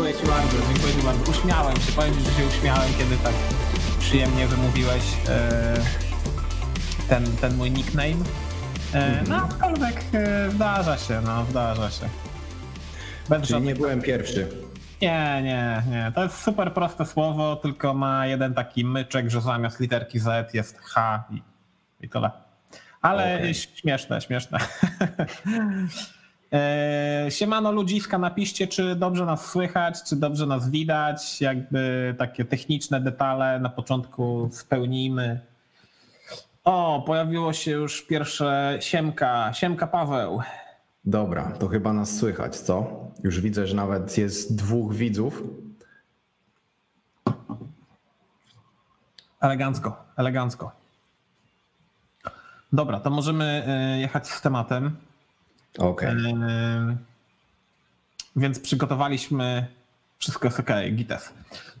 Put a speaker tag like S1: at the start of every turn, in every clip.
S1: dziękuję Ci bardzo, dziękuję Ci bardzo. Uśmiałem się, powiem Ci, że się uśmiałem, kiedy tak przyjemnie wymówiłeś e, ten, ten mój nickname. E, no, aczkolwiek e, zdarza się, no, zdarza się.
S2: Bez Czyli nie byłem pierwszy.
S1: Nie, nie, nie. To jest super proste słowo, tylko ma jeden taki myczek, że zamiast literki Z jest H i, i tyle. Ale okay. śmieszne, śmieszne. E, siemano ludziska, napiszcie, czy dobrze nas słychać, czy dobrze nas widać. Jakby takie techniczne detale na początku spełnijmy. O, pojawiło się już pierwsze siemka. Siemka Paweł.
S2: Dobra, to chyba nas słychać, co? Już widzę, że nawet jest dwóch widzów.
S1: Elegancko, elegancko. Dobra, to możemy e, jechać z tematem. Okay. Więc przygotowaliśmy, wszystko jest ok, gites.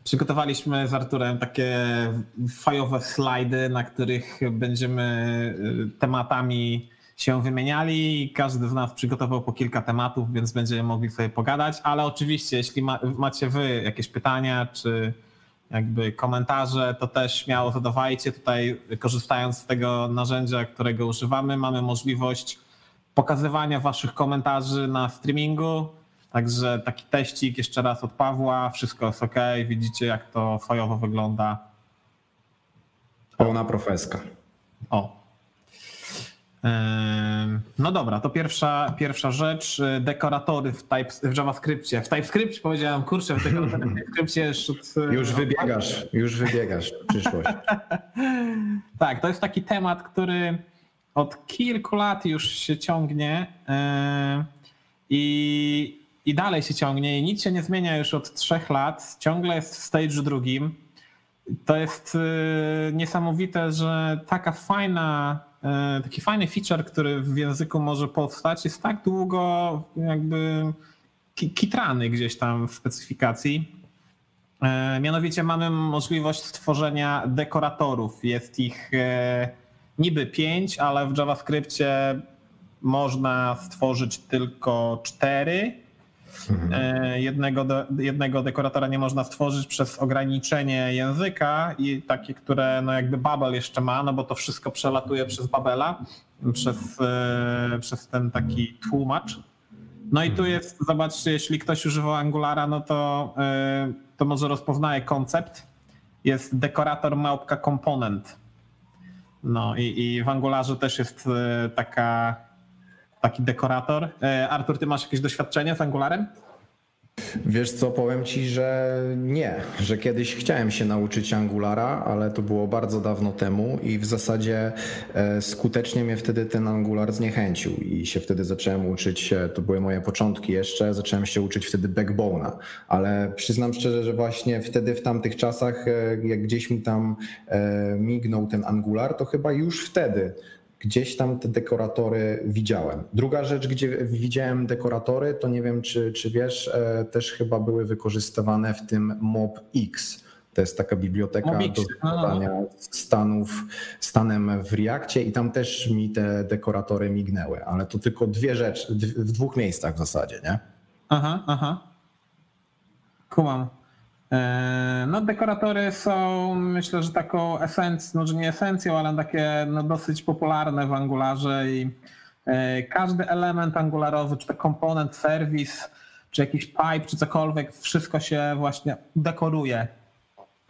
S1: Przygotowaliśmy z Arturem takie fajowe slajdy, na których będziemy y, tematami się wymieniali. Każdy z nas przygotował po kilka tematów, więc będziemy mogli sobie pogadać. Ale oczywiście, jeśli ma, macie wy jakieś pytania czy jakby komentarze, to też śmiało zadawajcie. Tutaj korzystając z tego narzędzia, którego używamy, mamy możliwość pokazywania waszych komentarzy na streamingu. Także taki teścik jeszcze raz od Pawła, wszystko jest ok, widzicie jak to fajowo wygląda.
S2: Pełna profeska.
S1: O. No dobra, to pierwsza, pierwsza rzecz. Dekoratory w, type, w JavaScriptie. W TypeScript powiedziałem, kurczę, w TypeScriptie już...
S2: Od, już wybiegasz, już wybiegasz w przyszłość.
S1: tak, to jest taki temat, który od kilku lat już się ciągnie e, i, i dalej się ciągnie i nic się nie zmienia już od trzech lat. Ciągle jest w stage drugim. To jest e, niesamowite, że taka fajna, e, taki fajny feature, który w języku może powstać, jest tak długo jakby kitrany gdzieś tam w specyfikacji. Mianowicie mamy możliwość stworzenia dekoratorów. Jest ich niby 5, ale w JavaScriptie można stworzyć tylko 4. Mhm. E, jednego, jednego dekoratora nie można stworzyć przez ograniczenie języka i takie, które no jakby Babel jeszcze ma, no bo to wszystko przelatuje przez Babela, przez, e, przez ten taki tłumacz. No i tu mhm. jest, zobaczcie, jeśli ktoś używa Angulara, no to, e, to może rozpoznaje koncept. Jest dekorator małpka komponent. No i, i w Angularze też jest e, taka, taki dekorator. E, Artur, ty masz jakieś doświadczenie z Angularem?
S2: Wiesz co, powiem ci, że nie, że kiedyś chciałem się nauczyć Angulara, ale to było bardzo dawno temu i w zasadzie e, skutecznie mnie wtedy ten Angular zniechęcił i się wtedy zacząłem uczyć, to były moje początki jeszcze, zacząłem się uczyć wtedy Backbone'a, ale przyznam szczerze, że właśnie wtedy w tamtych czasach, e, jak gdzieś mi tam e, mignął ten Angular, to chyba już wtedy gdzieś tam te dekoratory widziałem. Druga rzecz, gdzie widziałem dekoratory, to nie wiem, czy, czy wiesz, e, też chyba były wykorzystywane w tym MobX. To jest taka biblioteka do zbadania stanów, stanem w Reakcie i tam też mi te dekoratory mignęły, ale to tylko dwie rzeczy, w dwóch miejscach w zasadzie, nie?
S1: Aha, aha. Kumam. E, no, dekoratory są, myślę, że taką esencją, może nie esencją, ale takie no, dosyć popularne w Angularze i e, każdy element angularowy, czy to komponent, serwis, czy jakiś pipe, czy cokolwiek, wszystko się właśnie dekoruje.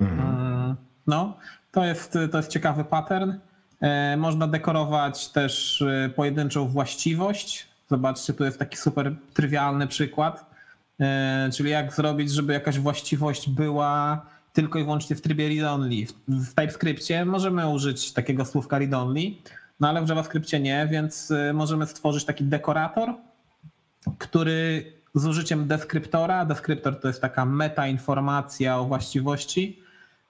S1: Mhm. Mm, no, to jest, to jest ciekawy pattern. E, można dekorować też pojedynczą właściwość. Zobaczcie, tu jest taki super trywialny przykład czyli jak zrobić, żeby jakaś właściwość była tylko i wyłącznie w trybie read-only. W TypeScriptie możemy użyć takiego słówka read-only, no ale w JavaScriptie nie, więc e, możemy stworzyć taki dekorator, który z użyciem deskryptora, deskryptor to jest taka meta-informacja o właściwości,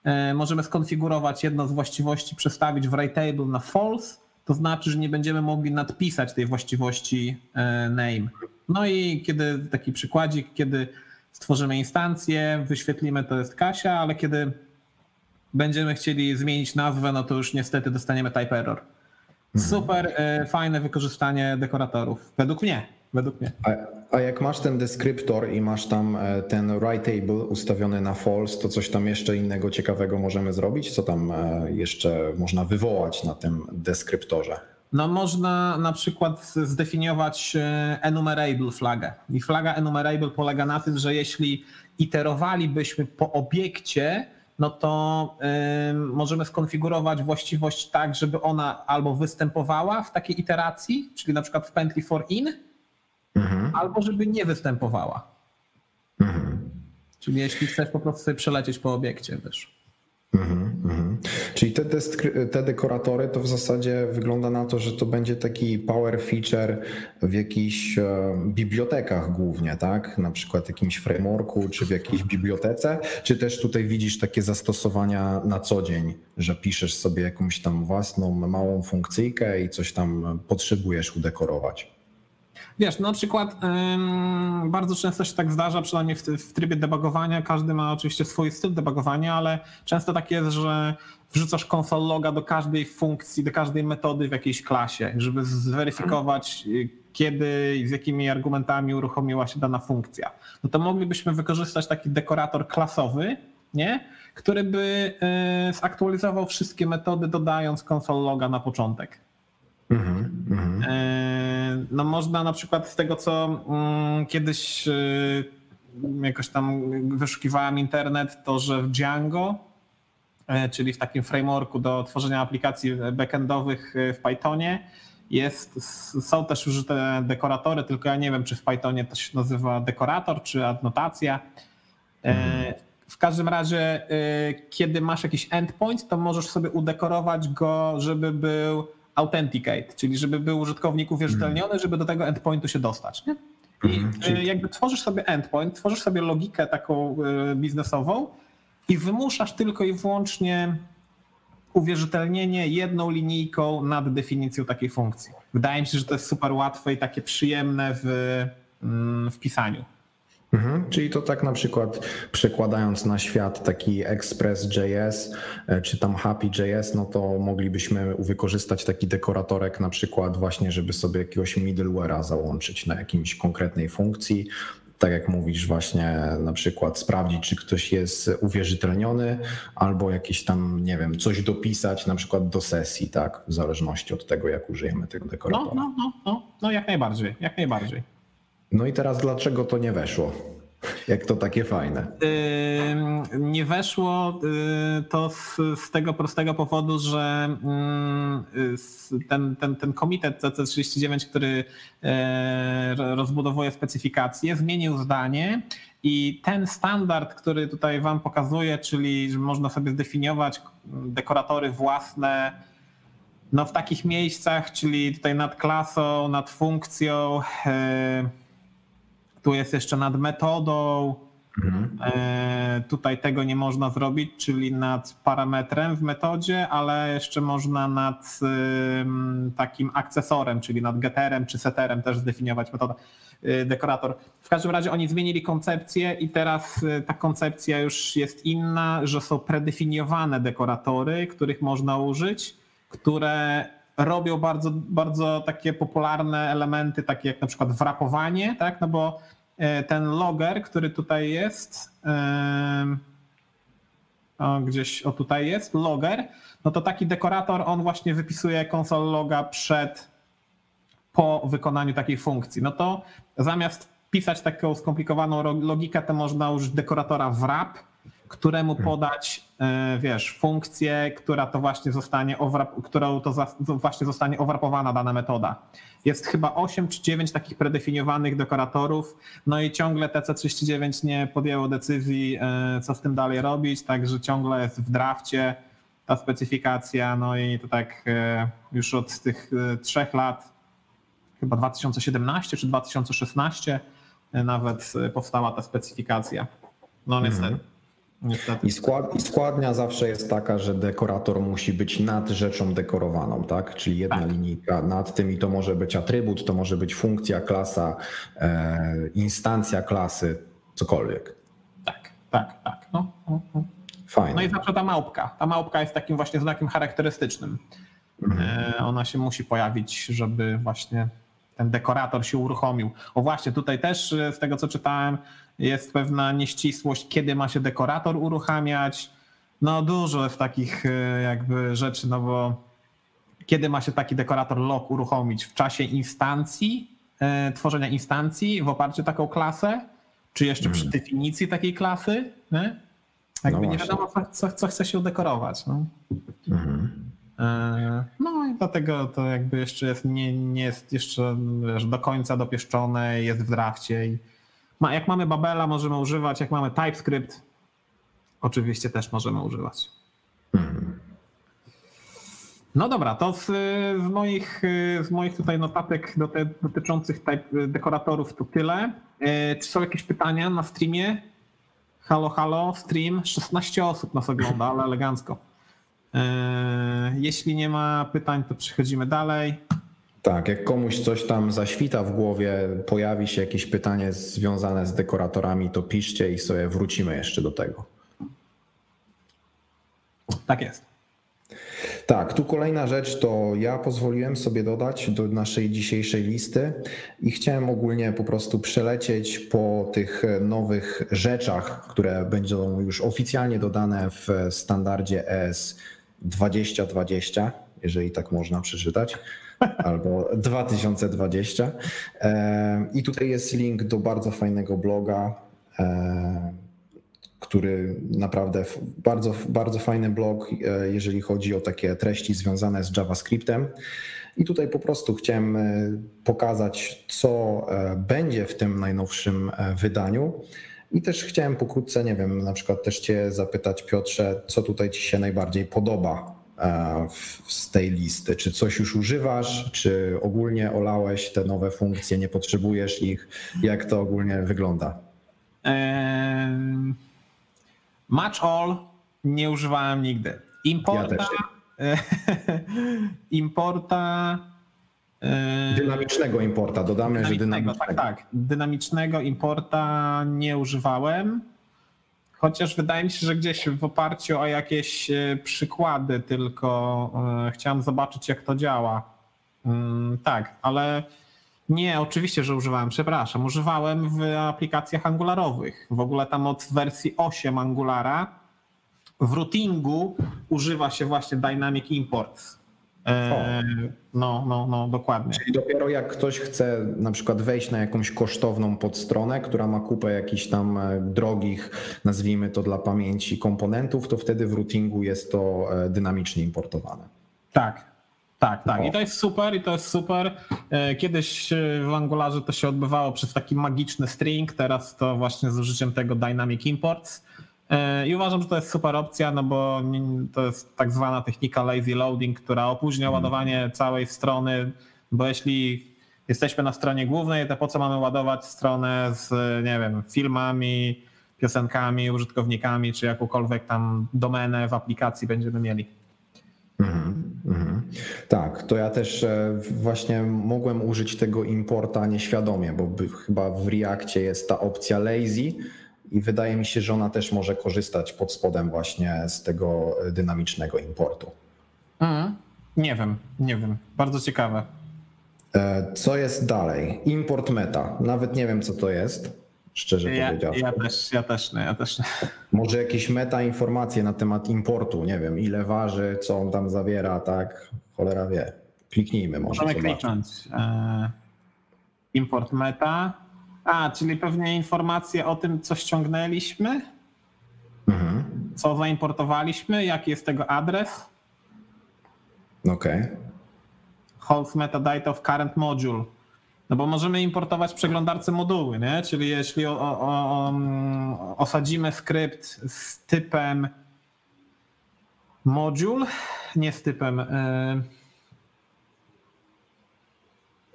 S1: e, możemy skonfigurować jedną z właściwości, przestawić w writeTable na false, to znaczy, że nie będziemy mogli nadpisać tej właściwości name. No i kiedy taki przykładzik, kiedy stworzymy instancję, wyświetlimy to jest Kasia, ale kiedy będziemy chcieli zmienić nazwę, no to już niestety dostaniemy type error. Mhm. Super mhm. fajne wykorzystanie dekoratorów. Według mnie. Według mnie.
S2: A, A jak masz ten deskryptor i masz tam e, ten write table ustawiony na false, to coś tam jeszcze innego ciekawego możemy zrobić? Co tam e, jeszcze można wywołać na tym deskryptorze?
S1: No można na przykład zdefiniować e, enumerable flagę. I flaga enumerable polega na tym, że jeśli iterowalibyśmy po obiekcie, no to y, możemy skonfigurować właściwość tak, żeby ona albo występowała w takiej iteracji, czyli na przykład w pętli for in, mhm. albo żeby nie występowała. Mhm. Czyli jeśli chcesz po prostu sobie przelecieć po obiekcie, wiesz. Mhm,
S2: mhm. Czyli te, te dekoratory to w zasadzie wygląda na to, że to będzie taki power feature w jakichś e, bibliotekach głównie, tak? Na przykład jakimś frameworku czy w jakiejś bibliotece, czy też tutaj widzisz takie zastosowania na co dzień, że piszesz sobie jakąś tam własną małą funkcyjkę i coś tam potrzebujesz udekorować?
S1: Wiesz, na przykład ym, bardzo często się tak zdarza, przynajmniej w, w, trybie debugowania, każdy ma oczywiście swój styl debugowania, ale często tak jest, że wrzucasz konsol loga do każdej funkcji, do każdej metody w jakiejś klasie, żeby zweryfikować, kiedy i z jakimi argumentami uruchomiła się dana funkcja. No to moglibyśmy wykorzystać taki dekorator klasowy, nie? który by y, zaktualizował wszystkie metody, dodając konsol loga na początek. Mm -hmm. No można na przykład z tego, co mm, kiedyś e, jakoś tam wyszukiwałem internet, to że w Django, e, czyli w takim frameworku do tworzenia aplikacji backendowych w Pythonie, jest, są też użyte dekoratory, tylko ja nie wiem, czy w Pythonie to się nazywa dekorator, czy adnotacja. Mm. W każdym razie, kiedy masz jakiś endpoint, to możesz sobie udekorować go, żeby był authenticate, czyli żeby był użytkownik uwierzytelniony, żeby do tego endpointu się dostać. Nie? I mhm, jakby tworzysz sobie endpoint, tworzysz sobie logikę taką y, biznesową i wymuszasz tylko i wyłącznie uwierzytelnienie jedną linijką nad definicją takiej funkcji. Wydaje mi się, że to jest super łatwe i takie przyjemne w, mm, w pisaniu.
S2: Mhm, czyli to tak na przykład przekładając na świat taki Express.js e, czy tam Happy.js, no to moglibyśmy wykorzystać taki dekoratorek na przykład właśnie, żeby sobie jakiegoś middleware'a załączyć na jakimś konkretnej funkcji. Tak jak mówisz, właśnie na przykład sprawdzić, czy ktoś jest uwierzytelniony, albo jakieś tam, nie wiem, coś dopisać na przykład do sesji, tak, w zależności od tego, jak użyjemy tego dekoratora.
S1: No, no, no, no, no jak najbardziej, jak najbardziej.
S2: No i teraz dlaczego to nie weszło? Jak to takie fajne?
S1: Nie weszło y, to z, z, tego prostego powodu, że y, ten, ten, ten komitet CC39, który e, rozbudowuje specyfikację, zmienił zdanie i ten standard, który tutaj Wam pokazuję, czyli że można sobie zdefiniować dekoratory własne, no w takich miejscach, czyli tutaj nad klasą, nad funkcją, e, tu jest jeszcze nad metodą. Mhm. E, tutaj tego nie można zrobić, czyli nad parametrem w metodzie, ale jeszcze można nad takim akcesorem, czyli nad getterem czy setterem też zdefiniować metodę e, dekorator. W każdym razie oni zmienili koncepcję i teraz e, ta koncepcja już jest inna, że są predefiniowane dekoratory, których można użyć, które robią bardzo, bardzo takie popularne elementy, takie jak na przykład wrapowanie, tak? No bo e, ten logger, który tutaj jest, o, gdzieś o tutaj jest, logger, no to taki dekorator, on właśnie wypisuje konsol loga przed, po wykonaniu takiej funkcji. No to zamiast pisać taką skomplikowaną logikę, to można użyć dekoratora wrap, któremu hmm. podać, e, wiesz, funkcję, która to właśnie zostanie, owrap, którą to, za, to właśnie zostanie owrapowana dana metoda. Jest chyba 8 czy 9 takich predefiniowanych dekoratorów, no i ciągle TC39 nie podjęło decyzji, e, co z tym dalej robić, także ciągle jest w drafcie ta specyfikacja, no i to tak e, już od tych trzech lat, chyba 2017 czy 2016 nawet powstała ta specyfikacja. No niestety. Mhm.
S2: I, skład, I składnia zawsze jest taka, że dekorator musi być nad rzeczą dekorowaną, tak? Czyli jedna tak. linijka nad tym i to może być atrybut, to może być funkcja, klasa, e, instancja klasy, cokolwiek.
S1: Tak, tak, tak. No, no, no. Fajnie. No i zawsze ta małpka. Ta małpka jest takim właśnie znakiem charakterystycznym. Mhm. E, ona się musi pojawić, żeby właśnie ten dekorator się uruchomił. O właśnie, tutaj też e, z tego co czytałem jest pewna nieścisłość, kiedy ma się dekorator uruchamiać. No dużo jest takich e, jakby rzeczy, no bo kiedy ma się taki dekorator lock uruchomić? W czasie instancji, e, tworzenia instancji w oparciu o taką klasę? Czy jeszcze przy definicji takiej klasy? Nie? Jakby nie
S2: właśnie.
S1: wiadomo, co, co, chce się udekorować. No. E, No i dlatego to jakby jeszcze jest, nie, nie jest jeszcze wiesz, do końca dopieszczone, jest w drafcie. I jak mamy Babela możemy używać, jak mamy TypeScript oczywiście też możemy używać. No dobra, to z, z, moich, z moich tutaj notatek do te, dotyczących type, dekoratorów to tyle. E, Czy są jakieś pytania na streamie? Halo, halo, stream. 16 osób nas ogląda, ale elegancko. E, Jeśli nie ma pytań, to przechodzimy dalej.
S2: Tak, jak komuś coś tam zaświta w głowie, pojawi się jakieś pytanie związane z dekoratorami, to piszcie i sobie wrócimy jeszcze do tego.
S1: Tak jest.
S2: Tak, tu kolejna rzecz to ja pozwoliłem sobie dodać do naszej dzisiejszej listy i chciałem ogólnie po prostu przelecieć po tych nowych rzeczach, które będą już oficjalnie dodane w standardzie ES 2020, jeżeli tak można przeczytać, albo 2020. E, I tutaj jest link do bardzo fajnego bloga e, który naprawdę bardzo, bardzo fajny blog, e, jeżeli chodzi o takie treści związane z JavaScriptem. I tutaj po prostu chciałem pokazać, co będzie w tym najnowszym wydaniu. I też chciałem pokrótce, nie wiem, na przykład też Cię zapytać, Piotrze, co tutaj Ci się najbardziej podoba z tej listy? Czy coś już używasz, czy ogólnie olałeś te nowe funkcje, nie potrzebujesz ich? Jak to ogólnie wygląda?
S1: Match All nie używałem nigdy. Importa.
S2: Ja
S1: importa. e,
S2: Dynamicznego importa, dodamy, że
S1: dynamicznego,
S2: dynamicznego.
S1: tak, tak. Dynamicznego importa nie używałem. Chociaż wydaje mi się, że gdzieś w oparciu o jakieś e, przykłady tylko e, chciałem zobaczyć, jak to działa. Mm, Tak, ale nie, oczywiście, że używałem, przepraszam. Używałem w aplikacjach angularowych. W ogóle tam od wersji 8 Angulara w routingu używa się właśnie Dynamic Imports. E, No, no, no, dokładnie.
S2: Czyli dopiero jak ktoś chce na przykład wejść na jakąś kosztowną podstronę, która ma kupę jakichś tam e, drogich, nazwijmy to dla pamięci, komponentów, to wtedy w routingu jest to e, dynamicznie importowane.
S1: Tak, tak, tak. I to jest super, i to jest super. Kiedyś w Angularze to się odbywało przez taki magiczny string, teraz to właśnie z użyciem tego Dynamic Imports. E, I uważam, że to jest super opcja, no bo to jest tak zwana technika lazy loading, która opóźnia ładowanie całej strony, bo jeśli jesteśmy na stronie głównej, to po co mamy ładować stronę z, nie wiem, filmami, piosenkami, użytkownikami, czy jakąkolwiek tam domenę w aplikacji będziemy mieli.
S2: Mhm. Tak, to ja też e, właśnie mogłem użyć tego importa nieświadomie, bo chyba w Reakcie jest ta opcja lazy i wydaje mi się, że ona też może korzystać pod spodem właśnie z tego dynamicznego importu.
S1: Mhm. Nie wiem, nie wiem. Bardzo ciekawe.
S2: E, Co jest dalej? Import meta. Nawet nie wiem, co to jest, szczerze
S1: Ja,
S2: powiedziawszy.
S1: ja też, ja też nie, ja też nie.
S2: Może jakieś meta informacje na temat importu, nie wiem, ile waży, co on tam zawiera, tak? Cholera wie. Kliknijmy może.
S1: Możemy
S2: zobaczyć.
S1: kliknąć. E, Import meta. A, czyli pewnie informacje o tym, co ściągnęliśmy,
S2: Mhm.
S1: co zaimportowaliśmy, jaki jest tego adres.
S2: Okej.
S1: Holds metadata of current module. No bo możemy importować w przeglądarce moduły, nie? Czyli jeśli o, o, o, um, osadzimy skrypt z typem module, nie z typem. y,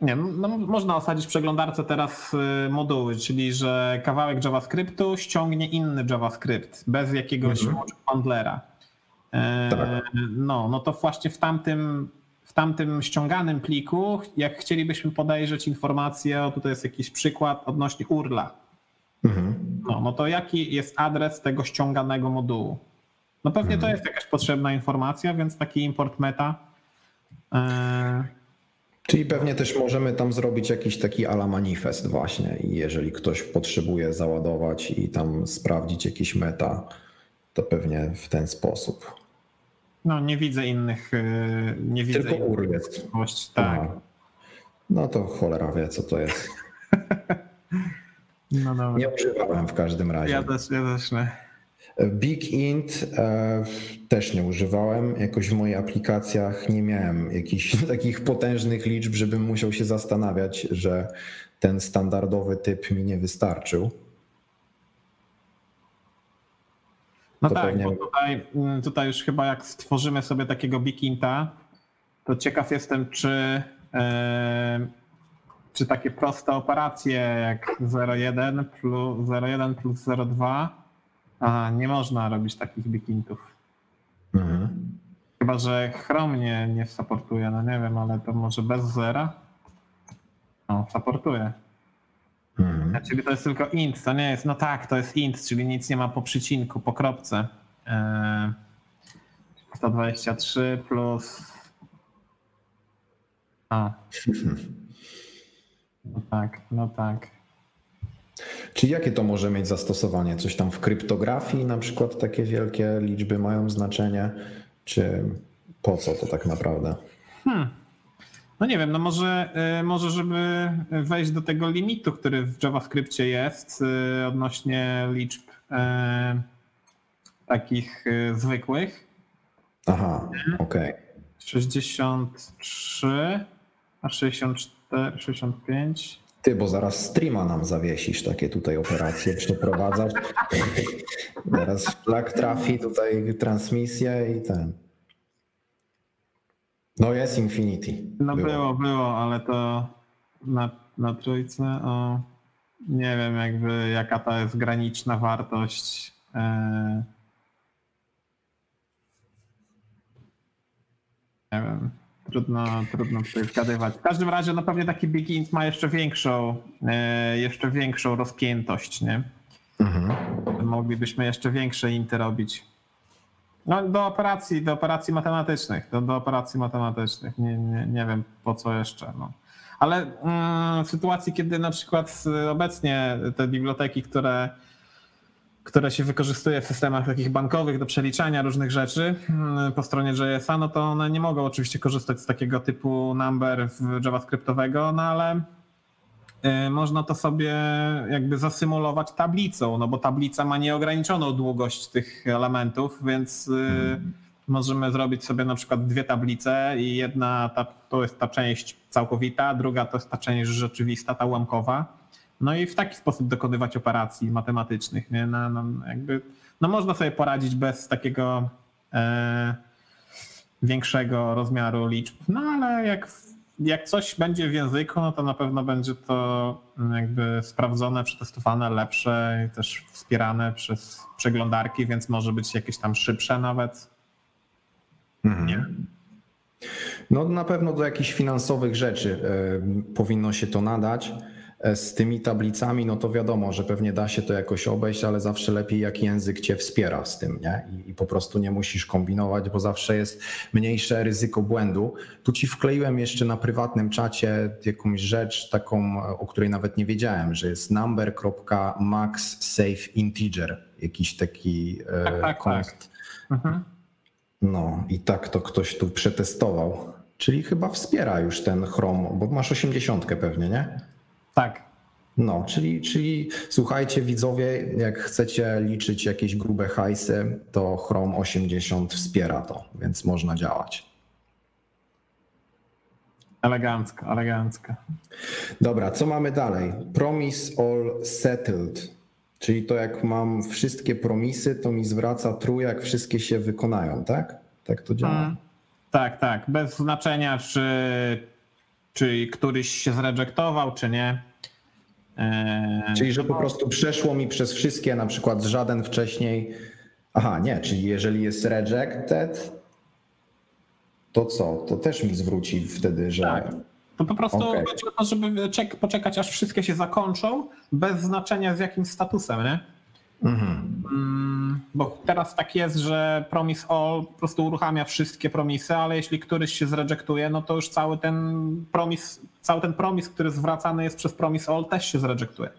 S1: Nie, no, można osadzić w przeglądarce teraz y, moduły, czyli że kawałek JavaScriptu ściągnie inny JavaScript bez jakiegoś module handlera. E,
S2: Tak.
S1: No, no to właśnie w tamtym, w tamtym ściąganym pliku, jak chcielibyśmy podejrzeć informację, o tutaj jest jakiś przykład odnośnie URLa,
S2: Mhm.
S1: no, no to jaki jest adres tego ściąganego modułu? No pewnie to jest jakaś potrzebna informacja, więc taki import meta. e,
S2: Czyli pewnie też możemy tam zrobić jakiś taki ala manifest właśnie i jeżeli ktoś potrzebuje załadować i tam sprawdzić jakiś meta, to pewnie w ten sposób.
S1: No nie widzę innych, y, nie widzę
S2: Tylko
S1: innych
S2: UR jest.
S1: Tak.
S2: Aha. No to cholera wie co to jest.
S1: No.
S2: Nie używałem w każdym razie.
S1: Ja też, ja też nie.
S2: Big Int e, też nie używałem. Jakoś w moich aplikacjach nie miałem jakichś takich potężnych liczb, żebym musiał się zastanawiać, że ten standardowy typ mi nie wystarczył.
S1: No
S2: To
S1: tak,
S2: pewnie-
S1: bo tutaj, mm, tutaj już chyba jak stworzymy sobie takiego Bikinta, to ciekaw jestem, czy, e, czy takie proste operacje jak 0,1 plus 0,1 plus 0,2, aha, nie można robić takich Bikintów.
S2: Mhm.
S1: Chyba, że Chrome nie, nie supportuje, no nie wiem, ale to może bez zera? No, supportuje.
S2: Mhm.
S1: Czyli to jest tylko int, to nie jest, no tak, to jest int, czyli nic nie ma po przecinku, po kropce. Eee, 123 plus... A. No tak, no tak.
S2: Czy jakie to może mieć zastosowanie? Coś tam w kryptografii na przykład takie wielkie liczby mają znaczenie? Czy po co to tak naprawdę?
S1: Hmm. No nie wiem, no może, y, może żeby wejść do tego limitu, który w JavaScriptie jest y, odnośnie liczb y, takich zwykłych.
S2: Aha, okej.
S1: 63, a 64, 65.
S2: Ty, bo zaraz streama nam zawiesisz, takie tutaj operacje przeprowadzasz. Zaraz szlak trafi tutaj transmisję i ten. No jest Infinity.
S1: No było, było, ale to na, na trójce, o, nie wiem jakby jaka to jest graniczna wartość. E, nie wiem, trudno, trudno tutaj zgadywać. W każdym razie no pewnie taki Big Int ma jeszcze większą, e, jeszcze większą rozpiętość, nie?
S2: Mhm.
S1: moglibyśmy jeszcze większe inty robić. No do operacji, do operacji matematycznych, do, do operacji matematycznych. Nie, nie, nie wiem po co jeszcze. No. Ale mm, w sytuacji, kiedy na przykład obecnie te biblioteki, które, które się wykorzystuje w systemach takich bankowych do przeliczania różnych rzeczy mm, po stronie JS-a, no to one nie mogą oczywiście korzystać z takiego typu number JavaScriptowego, no ale y, można to sobie jakby zasymulować tablicą, no bo tablica ma nieograniczoną długość tych elementów, więc y, możemy zrobić sobie na przykład dwie tablice i jedna ta, to jest ta część całkowita, druga to jest ta część rzeczywista, ta ułamkowa. No i w taki sposób dokonywać operacji matematycznych. Nie? No, no, jakby, no można sobie poradzić bez takiego e, większego rozmiaru liczb, no ale jak, jak coś będzie w języku, no to na pewno będzie to jakby sprawdzone, przetestowane, lepsze i też wspierane przez przeglądarki, więc może być jakieś tam szybsze nawet. Nie?
S2: No na pewno do jakichś finansowych rzeczy e, powinno się to nadać. E, Z tymi tablicami, no to wiadomo, że pewnie da się to jakoś obejść, ale zawsze lepiej jak język cię wspiera z tym, nie? I, I po prostu nie musisz kombinować, bo zawsze jest mniejsze ryzyko błędu. Tu ci wkleiłem jeszcze na prywatnym czacie jakąś rzecz taką, o której nawet nie wiedziałem, że jest number.maxSafeInteger, jakiś taki e,
S1: Tak, tak,
S2: konst.
S1: Mhm.
S2: No i tak to ktoś tu przetestował. Czyli chyba wspiera już ten Chrome, bo masz 80 pewnie, nie?
S1: Tak.
S2: No, czyli, czyli słuchajcie widzowie, jak chcecie liczyć jakieś grube hajsy, to Chrome 80 wspiera to, więc można działać.
S1: Elegancko, elegancko.
S2: Dobra, co mamy dalej? Promise all settled. Czyli to jak mam wszystkie promisy, to mi zwraca true, jak wszystkie się wykonają, tak? Tak to działa.
S1: Mm. Tak, tak. Bez znaczenia, czy, czy któryś się zrejektował, czy nie. Eee,
S2: Czyli, że po prostu przeszło mi przez wszystkie, na przykład żaden wcześniej. Aha, nie, czyli jeżeli jest rejected, to co? To też mi zwróci wtedy, że.
S1: Tak. To po prostu
S2: Okej.
S1: chodzi o to, żeby czek, poczekać, aż wszystkie się zakończą, bez znaczenia z jakim statusem, nie? Mm, Bo teraz tak jest, że Promise All po prostu uruchamia wszystkie promisy, ale jeśli któryś się zrejektuje, no to już cały ten promis, cały ten promis, który zwracany jest przez Promise All też się zrejektuje.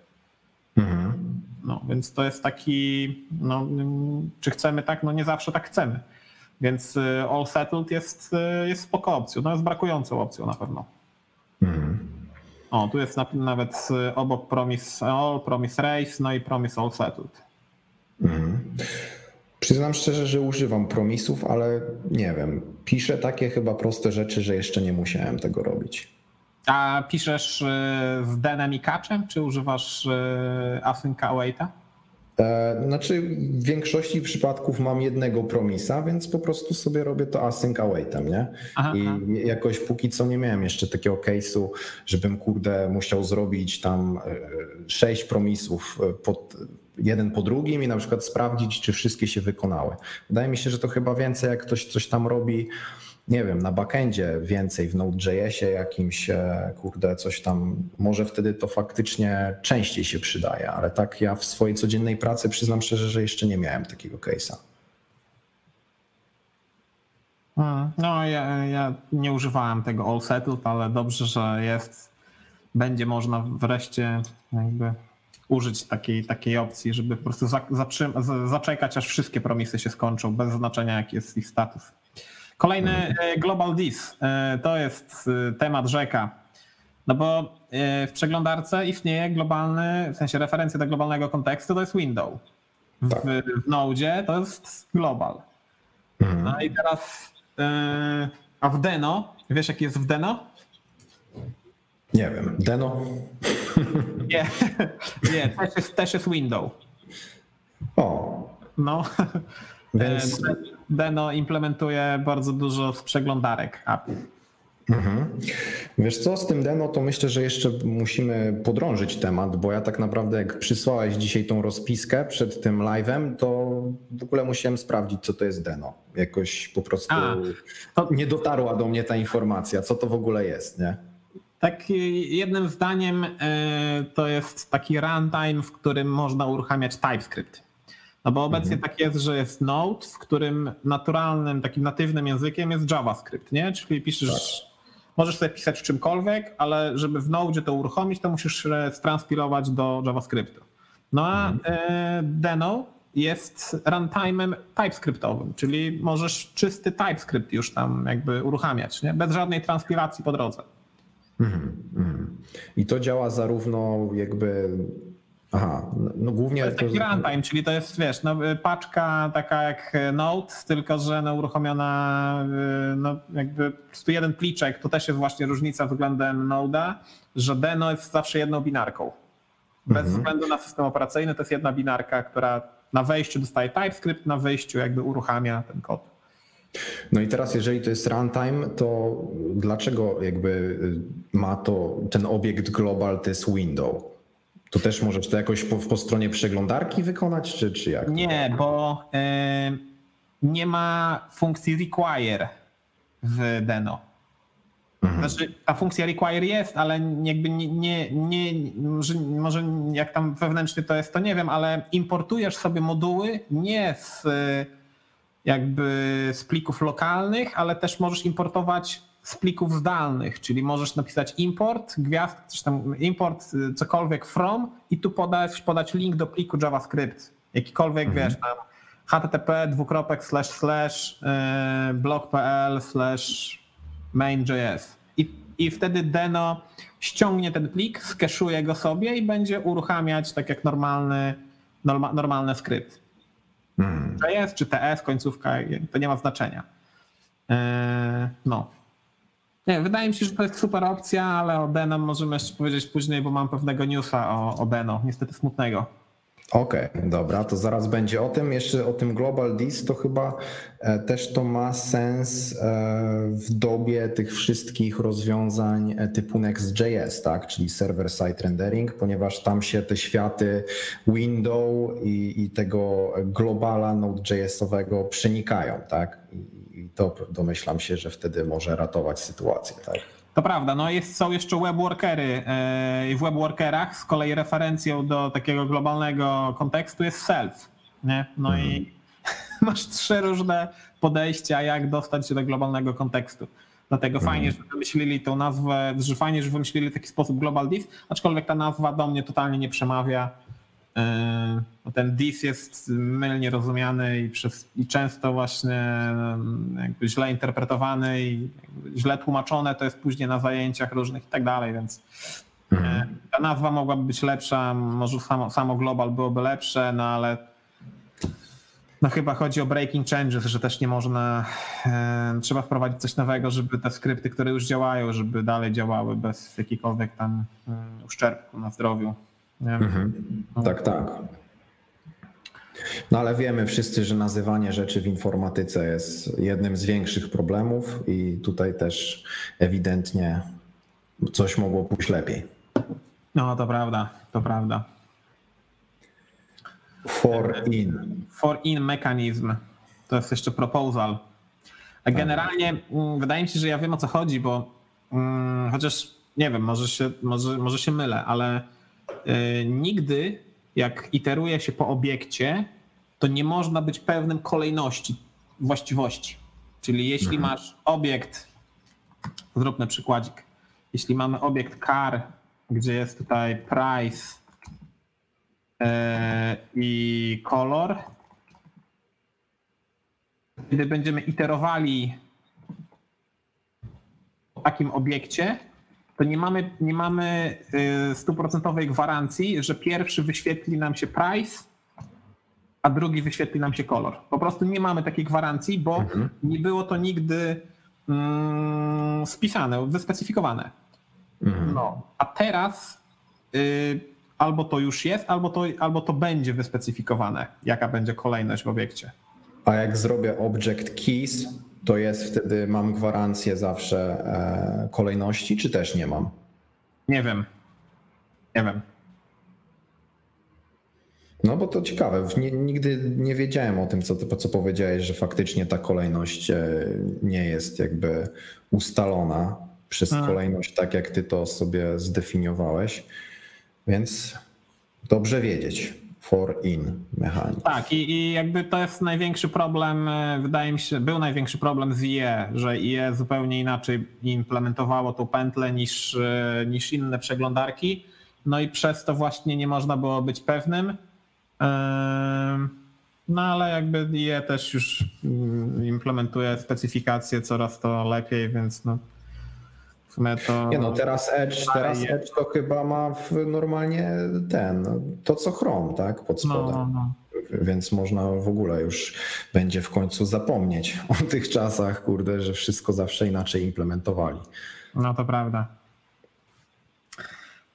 S1: No, więc to jest taki, no, mm, czy chcemy tak? No nie zawsze tak chcemy. Więc y, All Settled jest, y, jest spoko opcją, no jest brakującą opcją na pewno. O, tu jest na- nawet obok Promise All, Promise Race, no i Promise All Settled.
S2: Przyznam szczerze, że używam promisów, ale nie wiem. Piszę takie chyba proste rzeczy, że jeszcze nie musiałem tego robić.
S1: A piszesz y, z Denem i Kaczem, czy używasz y, Async Awaita?
S2: E, Znaczy, w większości przypadków mam jednego promisa, więc po prostu sobie robię to async awaitem, nie?
S1: Aha,
S2: I
S1: aha.
S2: jakoś póki co nie miałem jeszcze takiego case'u, żebym kurde musiał zrobić tam e, sześć promisów e, pod, jeden po drugim i na przykład sprawdzić, czy wszystkie się wykonały. Wydaje mi się, że to chyba więcej, jak ktoś coś tam robi, nie wiem, na backendzie więcej w Node.jsie jakimś, e, kurde, coś tam, może wtedy to faktycznie częściej się przydaje, ale tak ja w swojej codziennej pracy przyznam szczerze, że jeszcze nie miałem takiego case'a.
S1: Mm, No, ja, ja nie używałem tego All Settled, ale dobrze, że jest. Będzie można wreszcie jakby użyć takiej, takiej opcji, żeby po prostu zatrzym- zaczekać, aż wszystkie promisy się skończą, bez znaczenia, jaki jest ich status. Kolejny e, Global Dis. E, To jest e, temat rzeka. No bo w przeglądarce istnieje globalny, w sensie referencja do globalnego kontekstu to jest window. W,
S2: Tak.
S1: w Node to jest global. No i teraz, a w Deno, wiesz jaki jest w Deno?
S2: Nie wiem, Deno?
S1: Nie, nie też, jest, też jest window.
S2: O,
S1: No,
S2: więc
S1: E, Deno implementuje bardzo dużo z przeglądarek API.
S2: Wiesz co, z tym demo to myślę, że jeszcze musimy podrążyć temat, bo ja tak naprawdę jak przysłałeś dzisiaj tą rozpiskę przed tym live'em, to w ogóle musiałem sprawdzić, co to jest deno. Jakoś po prostu
S1: A, to-
S2: nie dotarła do mnie ta informacja, co to w ogóle jest, nie?
S1: Tak jednym zdaniem e, to jest taki runtime, w którym można uruchamiać TypeScript. No bo obecnie tak jest, że jest Node, w którym naturalnym, takim natywnym językiem jest JavaScript, nie? Czyli piszesz, możesz sobie pisać w czymkolwiek, ale żeby w Node to uruchomić, to musisz e, transpilować do JavaScriptu. No a e, Deno jest runtime'em TypeScriptowym, czyli możesz czysty TypeScript już tam jakby uruchamiać, nie? Bez żadnej transpilacji po drodze.
S2: I to działa zarówno jakby. Aha, no głównie.
S1: To jest taki runtime, czyli to jest, wiesz, no, paczka taka jak Node, tylko że no, uruchomiona y, no, jakby prostu jeden pliczek, to też jest właśnie różnica względem Node'a, że Deno jest zawsze jedną binarką. Bez względu na system operacyjny to jest jedna binarka, która na wejściu dostaje TypeScript, na wyjściu jakby uruchamia ten kod.
S2: No i teraz, jeżeli to jest runtime, to dlaczego jakby y, ma to ten obiekt global, to jest window? To też możesz to jakoś po, po stronie przeglądarki wykonać, czy, czy jak?
S1: Nie, bo y, nie ma funkcji require w Deno. Znaczy, ta funkcja require jest, ale jakby nie, nie, nie może, może jak tam wewnętrznie to jest, to nie wiem, ale importujesz sobie moduły nie z jakby z plików lokalnych, ale też możesz importować z plików zdalnych, czyli możesz napisać import, gwiazd, coś tam, import y, cokolwiek from i tu podać, podać link do pliku JavaScript, jakikolwiek, wiesz, tam http dwukropek slash slash y, blog.pl slash main.js I, i wtedy Deno ściągnie ten plik, skeszuje go sobie i będzie uruchamiać tak jak normalny, norma, normalny skrypt. JS czy TS, końcówka, to nie ma znaczenia. Eee, No. Nie, wydaje mi się, że to jest super opcja, ale o Deno możemy jeszcze powiedzieć później, bo mam pewnego newsa o, o Deno, niestety smutnego.
S2: Okej, dobra, to zaraz będzie o tym. Jeszcze o tym Global Dis, to chyba e, też to ma sens e, w dobie tych wszystkich rozwiązań e, typu Next.js, tak? Czyli server-side rendering, ponieważ tam się te światy window i, i tego globala Node.jsowego przenikają, tak? I to domyślam się, że wtedy może ratować sytuację, tak?
S1: To prawda, no jest, są jeszcze webworkery e, i w webworkerach z kolei referencją do takiego globalnego kontekstu jest self. Nie? No i masz trzy różne podejścia, jak dostać się do globalnego kontekstu. Dlatego fajnie, że wymyślili tą nazwę, że fajnie, że wymyślili taki sposób Global Div, aczkolwiek ta nazwa do mnie totalnie nie przemawia. E, Ten div jest mylnie rozumiany i, przez, i często właśnie jakby źle interpretowany i źle tłumaczone to jest później na zajęciach różnych i tak dalej, więc e, ta nazwa mogłaby być lepsza, może samo, samo global byłoby lepsze, no ale no chyba chodzi o breaking changes, że też nie można, e, trzeba wprowadzić coś nowego, żeby te skrypty, które już działają, żeby dalej działały bez jakikolwiek tam e, uszczerbku na zdrowiu. Nie?
S2: Tak, tak. No ale wiemy wszyscy, że nazywanie rzeczy w informatyce jest jednym z większych problemów i tutaj też ewidentnie coś mogło pójść lepiej.
S1: No to prawda, to prawda.
S2: For in.
S1: For in mechanism. To jest jeszcze proposal. A generalnie mm, wydaje mi się, że ja wiem o co chodzi, bo mm, chociaż nie wiem, może się, może, może się mylę, ale nigdy jak iteruje się po obiekcie, to nie można być pewnym kolejności właściwości. Czyli jeśli masz obiekt, zróbmy przykładzik. Jeśli mamy obiekt car, gdzie jest tutaj price e, i kolor, kiedy będziemy iterowali w takim obiekcie, to nie mamy, nie mamy y, stuprocentowej gwarancji, że pierwszy wyświetli nam się price, a drugi wyświetli nam się kolor. Po prostu nie mamy takiej gwarancji, bo nie było to nigdy mm, spisane, wyspecyfikowane. No. A teraz y, albo to już jest, albo to, albo to będzie wyspecyfikowane, jaka będzie kolejność w obiekcie.
S2: A jak zrobię object keys, to jest wtedy, mam gwarancję zawsze e, kolejności, czy też nie mam?
S1: Nie wiem. Nie wiem.
S2: No bo to ciekawe. Nie, nigdy nie wiedziałem o tym, co, co powiedziałeś, że faktycznie ta kolejność e, nie jest jakby ustalona przez
S1: Mhm.
S2: kolejność, tak jak ty to sobie zdefiniowałeś. Więc dobrze wiedzieć. For in mechanizm.
S1: Tak, i, i jakby to jest największy problem, e, wydaje mi się, był największy problem z IE, że IE zupełnie inaczej implementowało tą pętlę niż, e, niż inne przeglądarki. No i przez to właśnie nie można było być pewnym. Em, No ale jakby IE też już mm, implementuje specyfikacje coraz to lepiej, więc no sumie to...
S2: Nie no, teraz Edge, teraz Edge to chyba ma w normalnie ten, to co Chrome, tak? Pod
S1: no,
S2: spodem.
S1: no, no.
S2: Więc można w ogóle już będzie w końcu zapomnieć o tych czasach, kurde, że wszystko zawsze inaczej implementowali.
S1: no to prawda.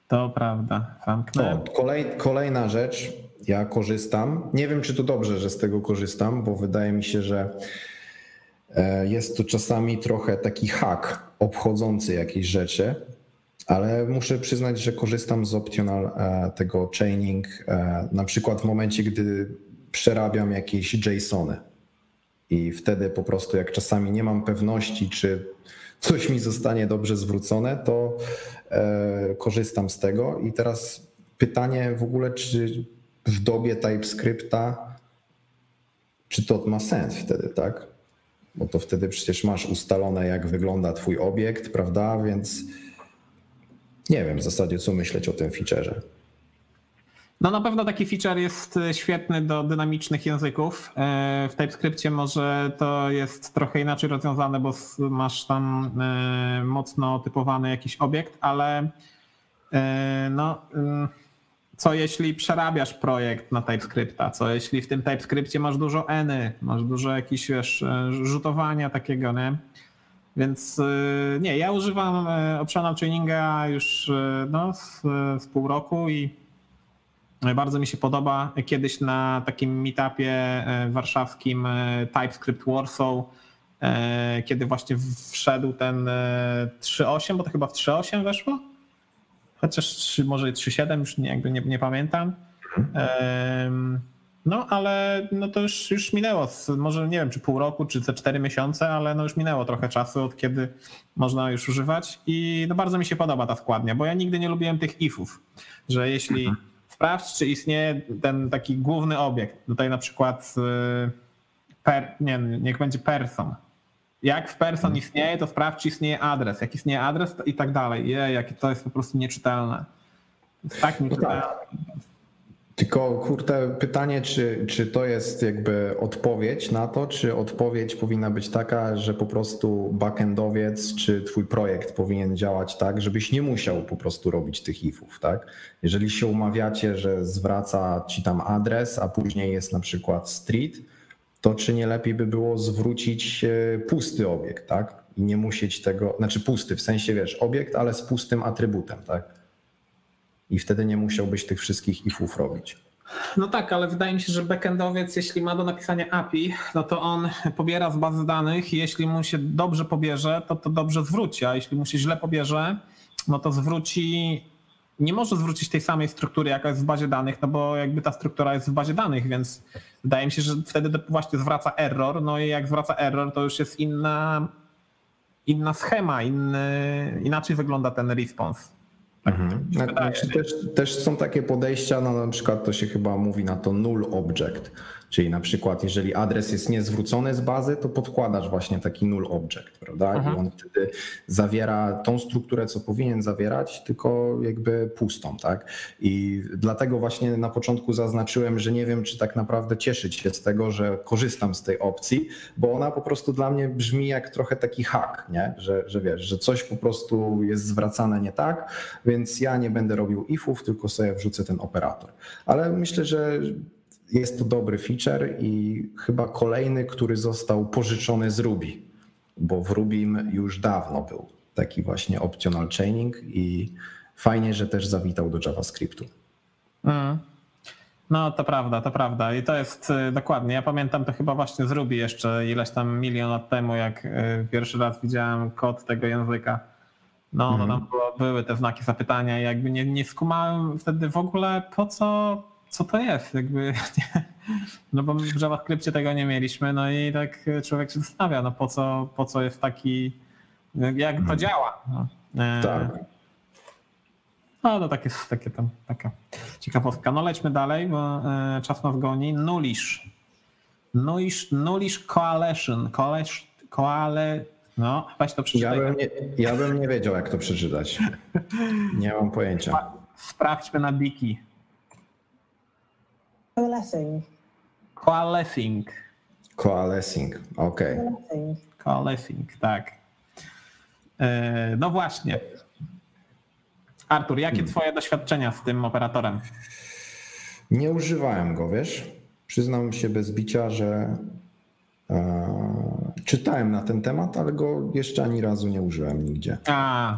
S1: To prawda. Zamknę.
S2: Kolej, kolejna rzecz, ja korzystam. Nie wiem, czy to dobrze, że z tego korzystam, bo wydaje mi się, że e, jest to czasami trochę taki hak obchodzący jakieś rzeczy, ale muszę przyznać, że korzystam z optional e, tego chaining, e, na przykład w momencie, gdy przerabiam jakieś JSONy. I wtedy po prostu, jak czasami nie mam pewności, czy coś mi zostanie dobrze zwrócone, to e, korzystam z tego. I teraz pytanie w ogóle, czy w dobie TypeScripta, czy to ma sens wtedy, tak? Bo to wtedy przecież masz ustalone, jak wygląda Twój obiekt, prawda? Więc nie wiem w zasadzie, co myśleć o tym featureze.
S1: No na pewno taki feature jest e, świetny do dynamicznych języków. E, W TypeScriptie może to jest trochę inaczej rozwiązane, bo masz tam e, mocno typowany jakiś obiekt, ale no, ym, co jeśli przerabiasz projekt na TypeScripta? Co jeśli w tym TypeScriptie masz dużo eny, masz dużo jakichś wiesz, e, rzutowania takiego, nie? Więc e, nie, ja używam e, optional chaininga już no, z, z pół roku i bardzo mi się podoba. Kiedyś na takim meetupie warszawskim TypeScript Warsaw, kiedy właśnie wszedł ten e, 3.8, bo to chyba w 3.8 weszło? Chociaż może i 3.7, już nie, jakby nie, nie pamiętam. No, ale no to już, już minęło, może nie wiem, czy pół roku, czy te cztery miesiące, ale no już minęło trochę czasu, od kiedy można już używać i no bardzo mi się podoba ta składnia, bo ja nigdy nie lubiłem tych ifów, że jeśli sprawdź, czy istnieje ten taki główny obiekt, tutaj na przykład y, per, nie, niech będzie person. Jak w person istnieje, to sprawdź, czy istnieje adres. Jak istnieje adres to i tak dalej. Je, jakie to jest po prostu nieczytelne. Tak nieczytelne.
S2: Tylko kurde, pytanie, czy, czy to jest jakby odpowiedź na to, czy odpowiedź powinna być taka, że po prostu backendowiec czy twój projekt powinien działać tak, żebyś nie musiał po prostu robić tych ifów, tak? Jeżeli się umawiacie, że zwraca ci tam adres, a później jest na przykład street, to czy nie lepiej by było zwrócić e, pusty obiekt, tak? I nie musieć tego, znaczy pusty, w sensie wiesz, obiekt, ale z pustym atrybutem, tak? I wtedy nie musiałbyś tych wszystkich ifów robić.
S1: No tak, ale wydaje mi się, że backendowiec, jeśli ma do napisania API, no to on pobiera z bazy danych i jeśli mu się dobrze pobierze, to to dobrze zwróci, a jeśli mu się źle pobierze, no to zwróci, nie może zwrócić tej samej struktury, jaka jest w bazie danych, no bo jakby ta struktura jest w bazie danych, więc wydaje mi się, że wtedy właśnie zwraca error, no i jak zwraca error, to już jest inna, inna schema, inny, inaczej wygląda ten response.
S2: Mhm.
S1: się wydaje.
S2: Znaczy, też, też są takie podejścia, no na przykład to się chyba mówi na to null object, czyli na przykład jeżeli adres jest niezwrócony z bazy, to podkładasz właśnie taki null object, prawda? I on wtedy zawiera tą strukturę, co powinien zawierać, tylko jakby pustą, tak? I dlatego właśnie na początku zaznaczyłem, że nie wiem, czy tak naprawdę cieszyć się z tego, że korzystam z tej opcji, bo ona po prostu dla mnie brzmi jak trochę taki hack, nie? Że, że wiesz, że coś po prostu jest zwracane nie tak, więc ja nie będę robił ifów, tylko sobie wrzucę ten operator. Ale myślę, że jest to dobry feature i chyba kolejny, który został pożyczony z Ruby, bo w Rubim już dawno był taki właśnie optional chaining i fajnie, że też zawitał do JavaScriptu.
S1: Mm. No, to prawda, to prawda. I to jest y, dokładnie. Ja pamiętam to chyba właśnie z Ruby jeszcze ileś tam milion lat temu, jak y, pierwszy raz widziałem kod tego języka. No, no tam było, były te znaki zapytania i jakby nie, nie skumałem wtedy w ogóle po co, co to jest. Jakby, nie. No bo w JavaScriptie tego nie mieliśmy, no i tak człowiek się zastanawia, no po co, po co jest taki, jak to działa. No. E,
S2: Tak.
S1: no to takie, takie tam, taka ciekawostka. No lećmy dalej, bo e, czas nas goni. Nulish. Nulish, Nulish Coalition. Coalition, coale, no weź to
S2: Ja
S1: przeczytaj.
S2: bym, nie, ja bym nie wiedział, jak to przeczytać. Nie mam pojęcia.
S1: Sprawdźmy na Wiki.
S3: Coalescing.
S1: Coalescing.
S2: Coalescing, okej.
S3: Coalescing.
S1: Coalescing, tak. E, no właśnie. Artur, jakie twoje doświadczenia z tym operatorem?
S2: Nie używałem go, wiesz? Przyznam się bez bicia, że e, czytałem na ten temat, ale go jeszcze ani razu nie użyłem nigdzie.
S1: A,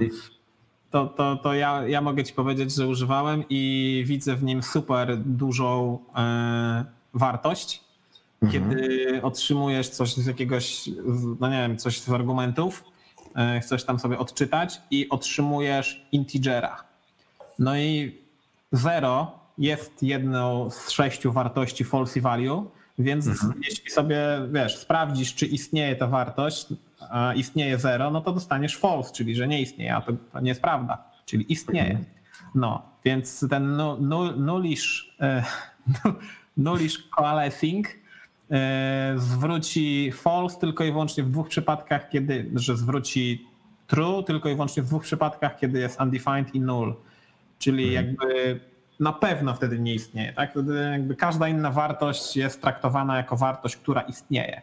S1: to, to, to ja, ja mogę ci powiedzieć, że używałem i widzę w nim super dużą e, wartość. Kiedy otrzymujesz coś z jakiegoś, no nie wiem, coś z argumentów, e, chcesz tam sobie odczytać i otrzymujesz integera. No i zero jest jedną z sześciu wartości false value, więc jeśli sobie, wiesz, sprawdzisz, czy istnieje ta wartość, istnieje zero, no to dostaniesz false, czyli że nie istnieje, a to, to nie jest prawda, czyli istnieje. No, więc ten nu- nu- nullish, e, nullish coalescing e, zwróci false tylko i wyłącznie w dwóch przypadkach, kiedy, że zwróci true tylko i wyłącznie w dwóch przypadkach, kiedy jest undefined i null. Czyli jakby na pewno wtedy nie istnieje. Tak? Wtedy jakby każda inna wartość jest traktowana jako wartość, która istnieje.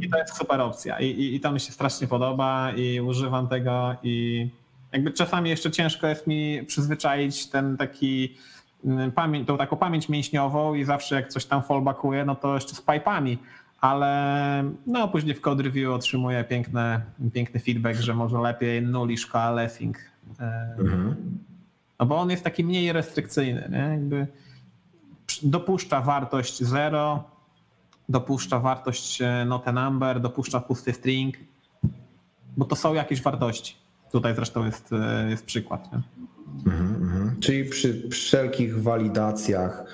S1: I to jest super opcja. I, i, I to mi się strasznie podoba i używam tego i jakby czasami jeszcze ciężko jest mi przyzwyczaić ten taki mm, pamięć, tą taką pamięć mięśniową i zawsze jak coś tam fallbackuje, no to jeszcze z pipami, ale no później w code review otrzymuję piękne, piękny feedback, że może lepiej nullish coalescing. E, No bo on jest taki mniej restrykcyjny, nie? Jakby dopuszcza wartość 0, dopuszcza wartość e, not a number, dopuszcza pusty string, bo to są jakieś wartości. Tutaj zresztą jest, e, jest przykład. Nie?
S2: Mhm. Czyli przy wszelkich walidacjach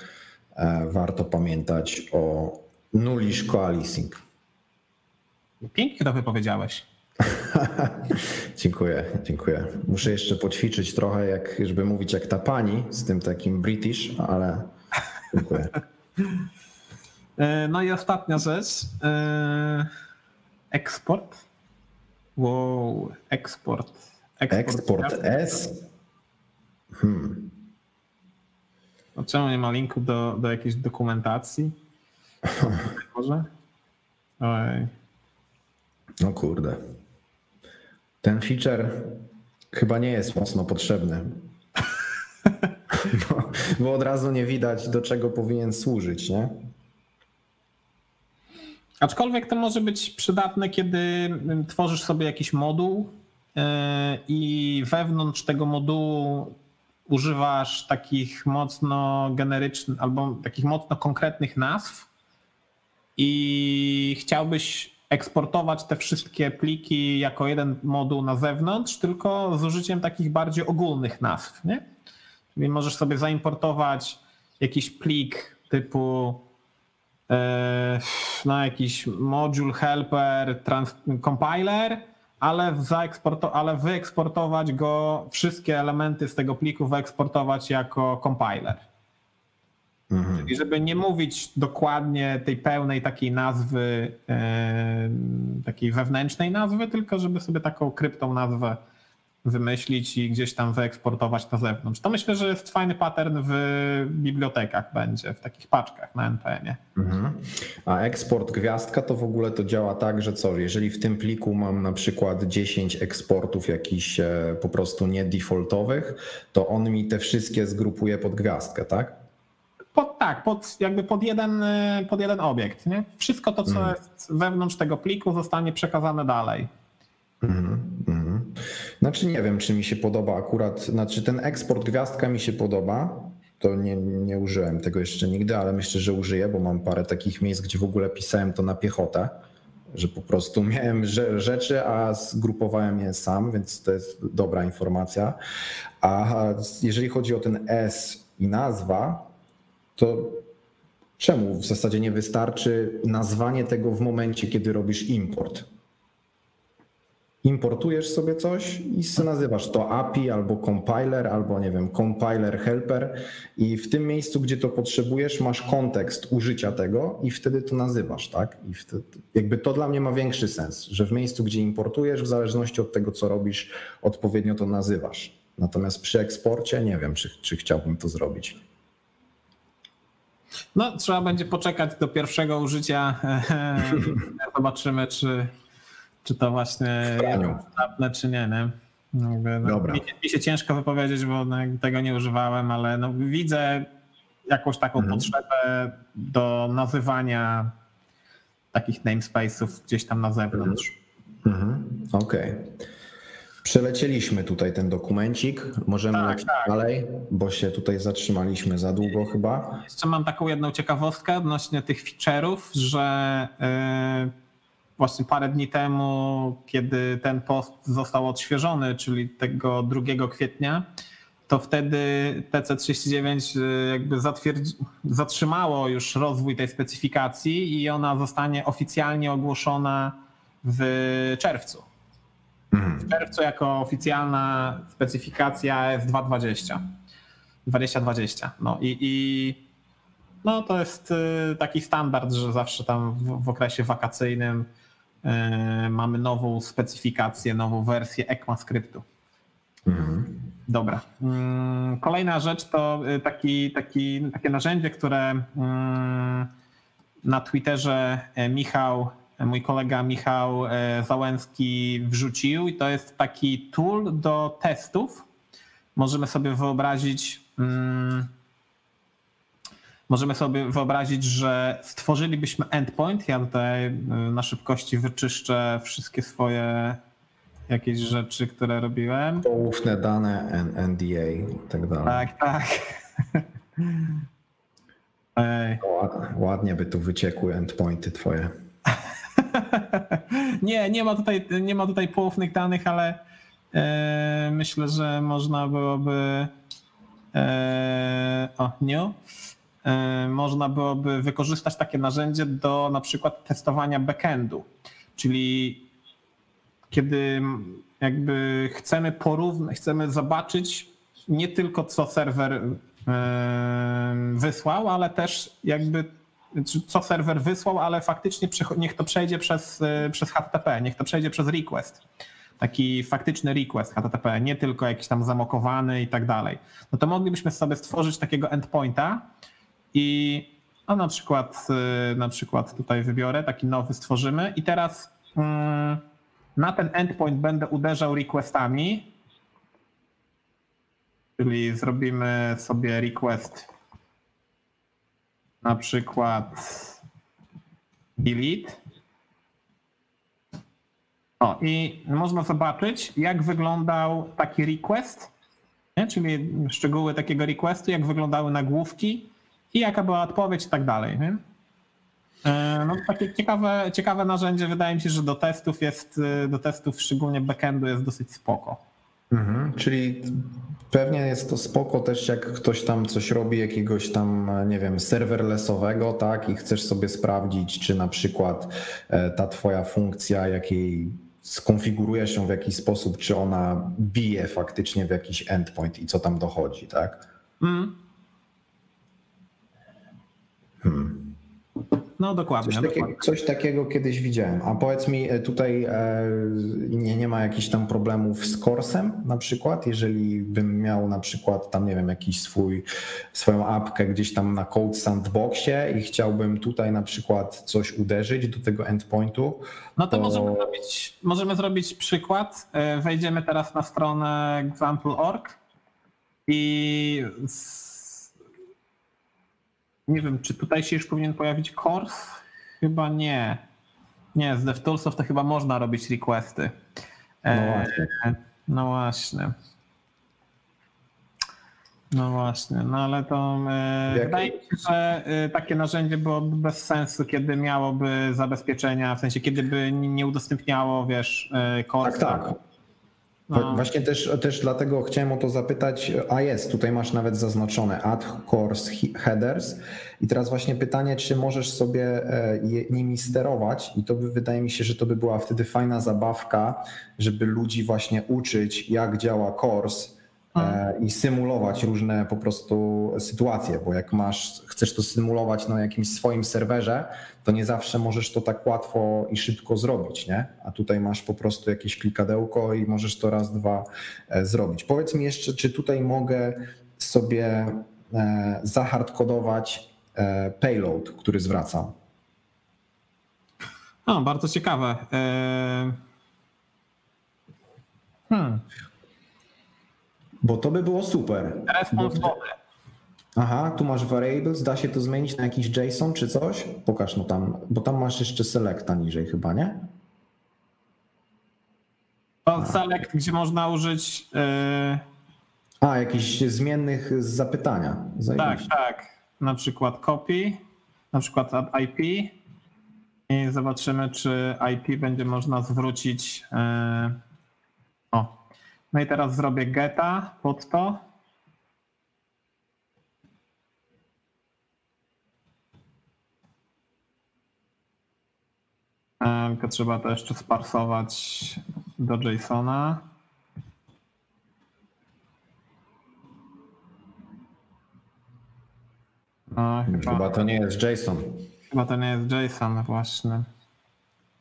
S2: e, warto pamiętać o Nulish Coalescing.
S1: Pięknie to wypowiedziałeś.
S2: dziękuję, dziękuję. Muszę jeszcze poćwiczyć trochę, jak, żeby mówić jak ta pani z tym takim British, ale dziękuję.
S1: E, no i ostatnia rzecz. E, eksport. Wow, eksport.
S2: Eksport S? Hmm.
S1: No czemu nie ma linku do, do jakiejś dokumentacji? Może? Oj.
S2: No kurde. Ten feature chyba nie jest mocno potrzebny. bo, bo od razu nie widać, do czego powinien służyć, nie?
S1: Aczkolwiek to może być przydatne, kiedy tworzysz sobie jakiś moduł yy, i wewnątrz tego modułu używasz takich mocno generycznych albo takich mocno konkretnych nazw i chciałbyś eksportować te wszystkie pliki jako jeden moduł na zewnątrz, tylko z użyciem takich bardziej ogólnych nazw. Nie? Czyli możesz sobie zaimportować jakiś plik typu no, jakiś module helper, trans, compiler, ale, zaeksporto, ale wyeksportować go, wszystkie elementy z tego pliku wyeksportować jako compiler. Mhm. Czyli żeby nie mówić dokładnie tej pełnej takiej nazwy, e, takiej wewnętrznej nazwy, tylko żeby sobie taką kryptą nazwę wymyślić i gdzieś tam wyeksportować na zewnątrz. To myślę, że jest fajny pattern w bibliotekach będzie, w takich paczkach na NPM-ie. Mhm.
S2: A eksport gwiazdka to w ogóle to działa tak, że co, jeżeli w tym pliku mam na przykład 10 eksportów jakichś e, po prostu nie defaultowych, to on mi te wszystkie zgrupuje pod gwiazdkę, tak?
S1: Pod, tak, pod, jakby pod jeden, e, pod jeden obiekt. Nie? Wszystko to, co mhm. jest wewnątrz tego pliku, zostanie przekazane dalej. Mhm,
S2: mhm. Znaczy nie wiem, czy mi się podoba akurat, znaczy ten eksport gwiazdka mi się podoba. To nie, nie użyłem tego jeszcze nigdy, ale myślę, że użyję, bo mam parę takich miejsc, gdzie w ogóle pisałem to na piechotę, że po prostu miałem rzeczy, a zgrupowałem je sam, więc to jest dobra informacja. A jeżeli chodzi o ten S i nazwa, to czemu w zasadzie nie wystarczy nazwanie tego w momencie, kiedy robisz import? Importujesz sobie coś i nazywasz to API albo compiler, albo nie wiem, compiler helper i w tym miejscu, gdzie to potrzebujesz, masz kontekst użycia tego i wtedy to nazywasz, tak? I wtedy, jakby to dla mnie ma większy sens, że w miejscu, gdzie importujesz, w zależności od tego, co robisz, odpowiednio to nazywasz. Natomiast przy eksporcie nie wiem, czy, czy chciałbym to zrobić.
S1: No, trzeba będzie poczekać do pierwszego użycia. Zobaczymy, czy, czy to właśnie przydatne, czy nie. nie? Jakby, no, Dobra. Mi, mi, się ciężko wypowiedzieć, bo no, tego nie używałem, ale no, widzę jakąś taką mhm. potrzebę do nazywania takich namespace'ów gdzieś tam na zewnątrz.
S2: Mhm. Okej. Okay. Przelecieliśmy tutaj ten dokumencik. Możemy tak, lecieć tak. dalej, bo się tutaj zatrzymaliśmy za długo chyba.
S1: Jeszcze mam taką jedną ciekawostkę odnośnie tych feature'ów, że yy, właśnie parę dni temu, kiedy ten post został odświeżony, czyli tego 2 kwietnia, to wtedy TC39 y, jakby zatrzymało już rozwój tej specyfikacji i ona zostanie oficjalnie ogłoszona w czerwcu. Mhm. W czerwcu jako oficjalna specyfikacja S220. 2020. No i, i no to jest y, taki standard, że zawsze tam w, w okresie wakacyjnym mamy nową specyfikację, nową wersję ECMAScriptu. Mhm. Dobra. Mm, kolejna rzecz to y, taki, taki, takie narzędzie, które mm, na Twitterze e, Michał, mój kolega Michał e, Załęski wrzucił i to jest taki tool do testów. Możemy sobie wyobrazić mm, możemy sobie wyobrazić, że stworzylibyśmy endpoint. Ja tutaj y, na szybkości wyczyszczę wszystkie swoje jakieś rzeczy, które robiłem.
S2: Poufne dane, NDA i tak dalej.
S1: Tak, tak.
S2: Ładnie by tu wyciekły endpointy twoje.
S1: nie, nie ma tutaj, nie ma tutaj poufnych danych, ale e, myślę, że można byłoby e, o, new można byłoby wykorzystać takie narzędzie do na przykład testowania backendu. Czyli kiedy jakby chcemy porównać, chcemy zobaczyć nie tylko co serwer y, wysłał, ale też jakby co serwer wysłał, ale faktycznie niech to przejdzie przez, przez HTTP, niech to przejdzie przez request taki faktyczny request HTTP, nie tylko jakiś tam zamokowany i tak dalej, no to moglibyśmy sobie stworzyć takiego endpointa i no na przykład, y, na przykład tutaj wybiorę, taki nowy stworzymy. I teraz mm, na ten endpoint będę uderzał requestami, czyli zrobimy sobie request na przykład delete. O, i można zobaczyć, jak wyglądał taki request, nie? czyli szczegóły takiego requestu, jak wyglądały nagłówki i jaka była odpowiedź i tak dalej. Nie? E, no, takie ciekawe, ciekawe narzędzie, wydaje mi się, że do testów jest, do testów szczególnie backendu jest dosyć spoko.
S2: Mhm, czyli pewnie jest to spoko też, jak ktoś tam coś robi, jakiegoś tam, nie wiem, serverlessowego, tak, i chcesz sobie sprawdzić, czy na przykład e, ta twoja funkcja, jakiej skonfiguruje się w jakiś sposób, czy ona bije faktycznie w jakiś endpoint i co tam dochodzi, tak? Mm.
S1: Hmm. No dokładnie
S2: coś,
S1: dokładnie.
S2: Takiego, coś, takiego kiedyś widziałem. A powiedz mi, e, tutaj e, nie, nie ma jakichś tam problemów z Corsem na przykład, jeżeli bym miał na przykład tam, nie wiem, jakiś swój, swoją apkę gdzieś tam na Code Sandboxie i chciałbym tutaj na przykład coś uderzyć do tego endpointu.
S1: No to, to... Możemy, zrobić, możemy zrobić przykład. E, wejdziemy teraz na stronę example.org i z nie wiem, czy tutaj się już powinien pojawić course? Chyba nie. Nie, z DevToolsów to chyba można robić requesty.
S2: No e, właśnie.
S1: No właśnie. No właśnie, no ale to e, wydaje mi się, że e, takie narzędzie byłoby bez sensu, kiedy miałoby zabezpieczenia, w sensie kiedy by nie udostępniało, wiesz,
S2: core. Tak, tak. No. Właśnie też, też dlatego chciałem o to zapytać, a jest, tutaj masz nawet zaznaczone add course headers i teraz właśnie pytanie, czy możesz sobie e, nimi sterować i to by, wydaje mi się, że to by była wtedy fajna zabawka, żeby ludzi właśnie uczyć, jak działa course i symulować różne po prostu sytuacje, bo jak masz, chcesz to symulować na jakimś swoim serwerze, to nie zawsze możesz to tak łatwo i szybko zrobić, nie? A tutaj masz po prostu jakieś klikadełko i możesz to raz, dwa e, zrobić. Powiedz mi jeszcze, czy tutaj mogę sobie e, zahardkodować payload, który zwracam?
S1: O, bardzo ciekawe.
S2: Hmm. Bo to by było super.
S1: Response
S2: Aha, tu masz variables, da się to zmienić na jakiś JSON czy coś? Pokaż no tam, bo tam masz jeszcze selecta niżej chyba, nie?
S1: To select, gdzie można użyć... Yy...
S2: A, jakichś zmiennych z zapytania.
S1: Zajebiście. Tak, tak. Na przykład copy, na przykład IP i zobaczymy, czy IP będzie można zwrócić... Yy... No i teraz zrobię geta pod to. Tylko trzeba to jeszcze sparsować do JSONa.
S2: No, chyba, chyba to nie jest JSON.
S1: Chyba to nie jest JSON właśnie.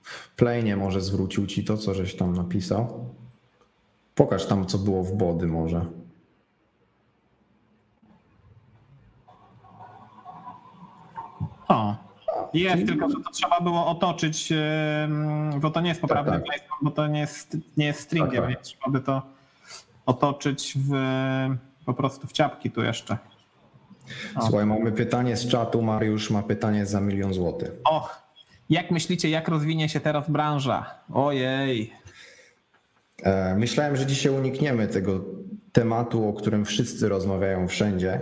S2: W plainie może zwrócił ci to, co żeś tam napisał. Pokaż tam, co było w body może.
S1: O, jest, tylko że to trzeba było otoczyć, bo to nie jest poprawny tak, tak. bo to nie jest, nie jest stringiem, tak, tak. trzeba by to otoczyć w, po prostu w ciapki tu jeszcze.
S2: O. Słuchaj, mamy pytanie z czatu. Mariusz ma pytanie za milion złotych.
S1: Och, jak myślicie, jak rozwinie się teraz branża? Ojej.
S2: E, myślałem, że dzisiaj unikniemy tego tematu, o którym wszyscy rozmawiają wszędzie,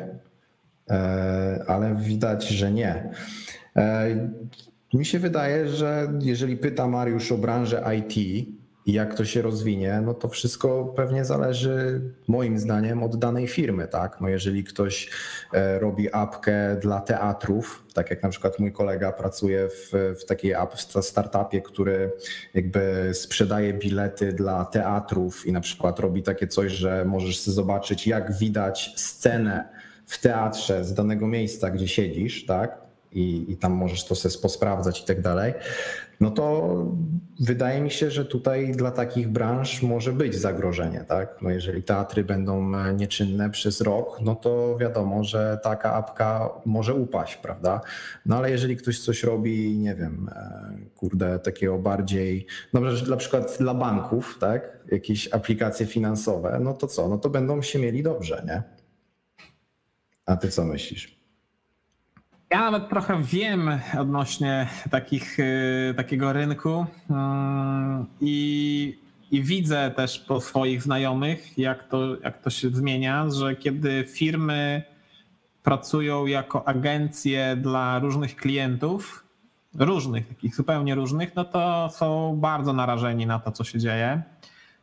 S2: e, ale widać, że nie. E, mi się wydaje, że jeżeli pyta Mariusz o branżę IT, jak to się rozwinie, no to wszystko pewnie zależy moim zdaniem od danej firmy, tak? No jeżeli ktoś e, robi apkę dla teatrów, tak jak na przykład mój kolega pracuje w, w takiej app, w startupie, który jakby sprzedaje bilety dla teatrów i na przykład robi takie coś, że możesz zobaczyć jak widać scenę w teatrze z danego miejsca, gdzie siedzisz, tak? I, i tam możesz to sobie posprawdzać i tak dalej, no to wydaje mi się, że tutaj dla takich branż może być zagrożenie, tak? No jeżeli teatry będą nieczynne przez rok, no to wiadomo, że taka apka może upaść, prawda? No ale jeżeli ktoś coś robi, nie wiem, e, kurde, takiego bardziej, no na przykład dla banków, tak? Jakieś aplikacje finansowe, no to co? No to będą się mieli dobrze, nie? A ty co myślisz?
S1: Ja nawet trochę wiem odnośnie takich, y, takiego rynku mm, i, i widzę też po swoich znajomych, jak to, jak to się zmienia, że kiedy firmy pracują jako agencje dla różnych klientów, różnych, takich zupełnie różnych, no to są bardzo narażeni na to, co się dzieje,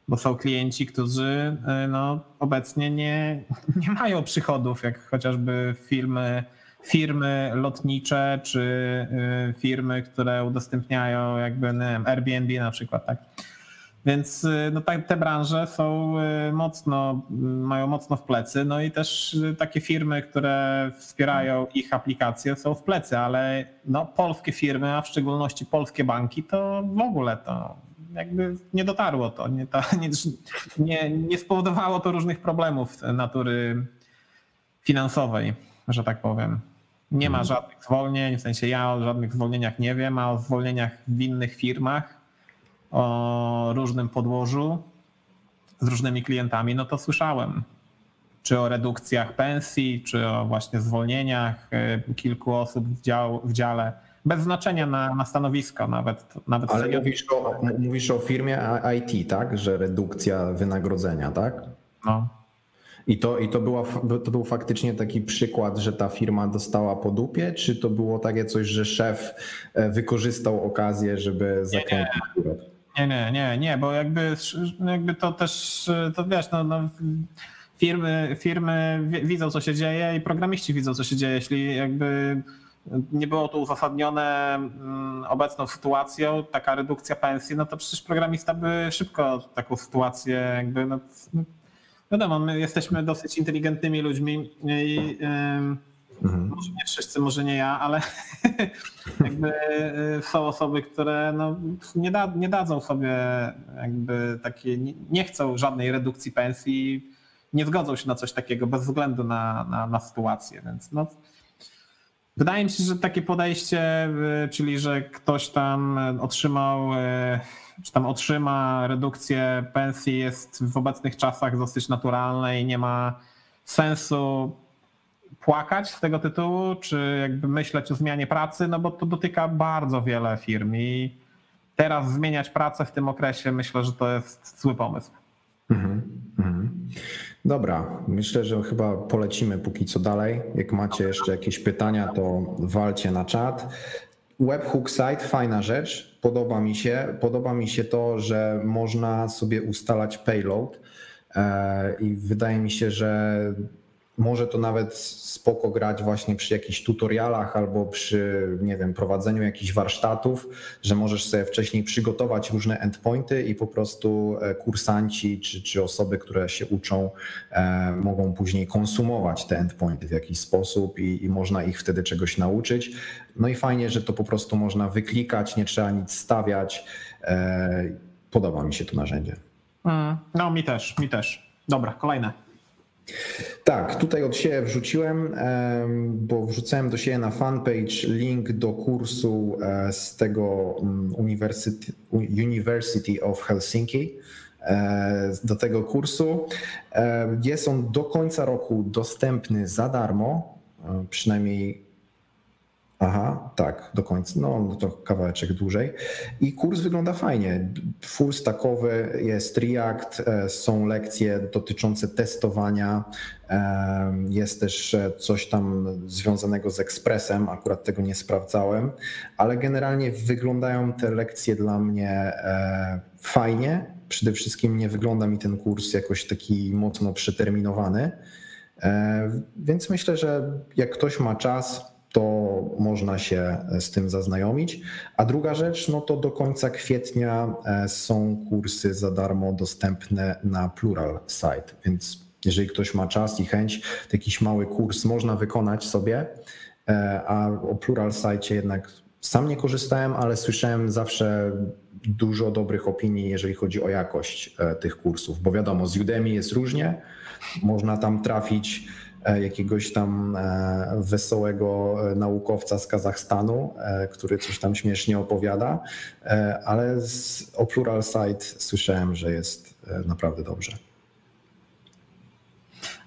S1: bo są klienci, którzy y, no, obecnie nie, nie mają przychodów, jak chociażby firmy firmy lotnicze czy y, firmy, które udostępniają jakby wiem, Airbnb na przykład, tak. Więc y, no, te branże są y, mocno, mają mocno w plecy, no i też takie firmy, które wspierają ich aplikacje są w plecy, ale no, polskie firmy, a w szczególności polskie banki, to w ogóle to jakby nie dotarło to, nie, to, nie, nie, nie spowodowało to różnych problemów natury finansowej, że tak powiem. Nie ma mhm. żadnych zwolnień, w sensie ja o żadnych zwolnieniach nie wiem, a o zwolnieniach w innych firmach o różnym podłożu z różnymi klientami, no to słyszałem. Czy o redukcjach pensji, czy o właśnie zwolnieniach y, kilku osób w, dział, w dziale. Bez znaczenia na, na stanowisko nawet. nawet
S2: Ale mówisz o, mówisz o firmie IT, tak? Że redukcja wynagrodzenia, tak?
S1: No.
S2: I to, i to, była, to był faktycznie taki przykład, że ta firma dostała po dupie, czy to było takie coś, że szef e, wykorzystał okazję, żeby zakręcić
S1: nie, nie, nie, nie, bo jakby, jakby to też, to wiesz, no, no, firmy, firmy widzą, co się dzieje i programiści widzą, co się dzieje. Jeśli jakby nie było to uzasadnione mm, obecną sytuacją, taka redukcja pensji, no to przecież programista by szybko taką sytuację jakby no, Wiadomo, my jesteśmy dosyć inteligentnymi ludźmi i mhm. może nie wszyscy, może nie ja, ale jakby y, są osoby, które no, nie, da, nie dadzą sobie jakby takie, nie chcą żadnej redukcji pensji, nie zgodzą się na coś takiego bez względu na, na, na sytuację, więc no, Wydaje mi się, że takie podejście, y, czyli że ktoś tam otrzymał y, czy tam otrzyma redukcję pensji jest w obecnych czasach dosyć naturalne i nie ma sensu płakać z tego tytułu, czy jakby myśleć o zmianie pracy, no bo to dotyka bardzo wiele firm i teraz zmieniać pracę w tym okresie myślę, że to jest zły pomysł. Mhm,
S2: mhm. Dobra, myślę, że chyba polecimy póki co dalej. Jak macie jeszcze jakieś pytania, to walcie na czat. Webhook site, fajna rzecz, podoba mi się. Podoba mi się to, że można sobie ustalać payload e, i wydaje mi się, że może to nawet spoko grać właśnie przy jakichś tutorialach albo przy, nie wiem, prowadzeniu jakichś warsztatów, że możesz sobie wcześniej przygotować różne endpointy i po prostu e, kursanci czy, czy osoby, które się uczą, e, mogą później konsumować te endpointy w jakiś sposób i, i można ich wtedy czegoś nauczyć. No i fajnie, że to po prostu można wyklikać, nie trzeba nic stawiać. E, podoba mi się to narzędzie.
S1: Mm, no, mi też, mi też. Dobra, kolejne.
S2: Tak, tutaj od siebie wrzuciłem, bo wrzucałem do siebie na fanpage link do kursu e, z tego mm, University, of Helsinki. E, do tego kursu. E, jest on do końca roku dostępny za darmo, przynajmniej Aha, tak, do końca. No, no to kawałeczek dłużej. I kurs wygląda fajnie. Full stackowy jest React, e, są lekcje dotyczące testowania. e, Jest też e, coś tam związanego z Expressem, akurat tego nie sprawdzałem, ale generalnie wyglądają te lekcje dla mnie fajnie. Przede wszystkim nie wygląda mi ten kurs jakoś taki mocno przeterminowany. Więc myślę, że jak ktoś ma czas, to można się z tym zaznajomić. A druga rzecz, no to do końca kwietnia e, są kursy za darmo dostępne na Plural Site, więc jeżeli ktoś ma czas i chęć, to jakiś mały kurs można wykonać sobie, e, a o Plural Site jednak sam nie korzystałem, ale słyszałem zawsze dużo dobrych opinii, jeżeli chodzi o jakość e, tych kursów, bo wiadomo, z Udemy jest różnie, można tam trafić e, jakiegoś tam e, wesołego e, naukowca z Kazachstanu, e, który coś tam śmiesznie opowiada, e, ale z, o Plural Site słyszałem, że jest e, naprawdę dobrze.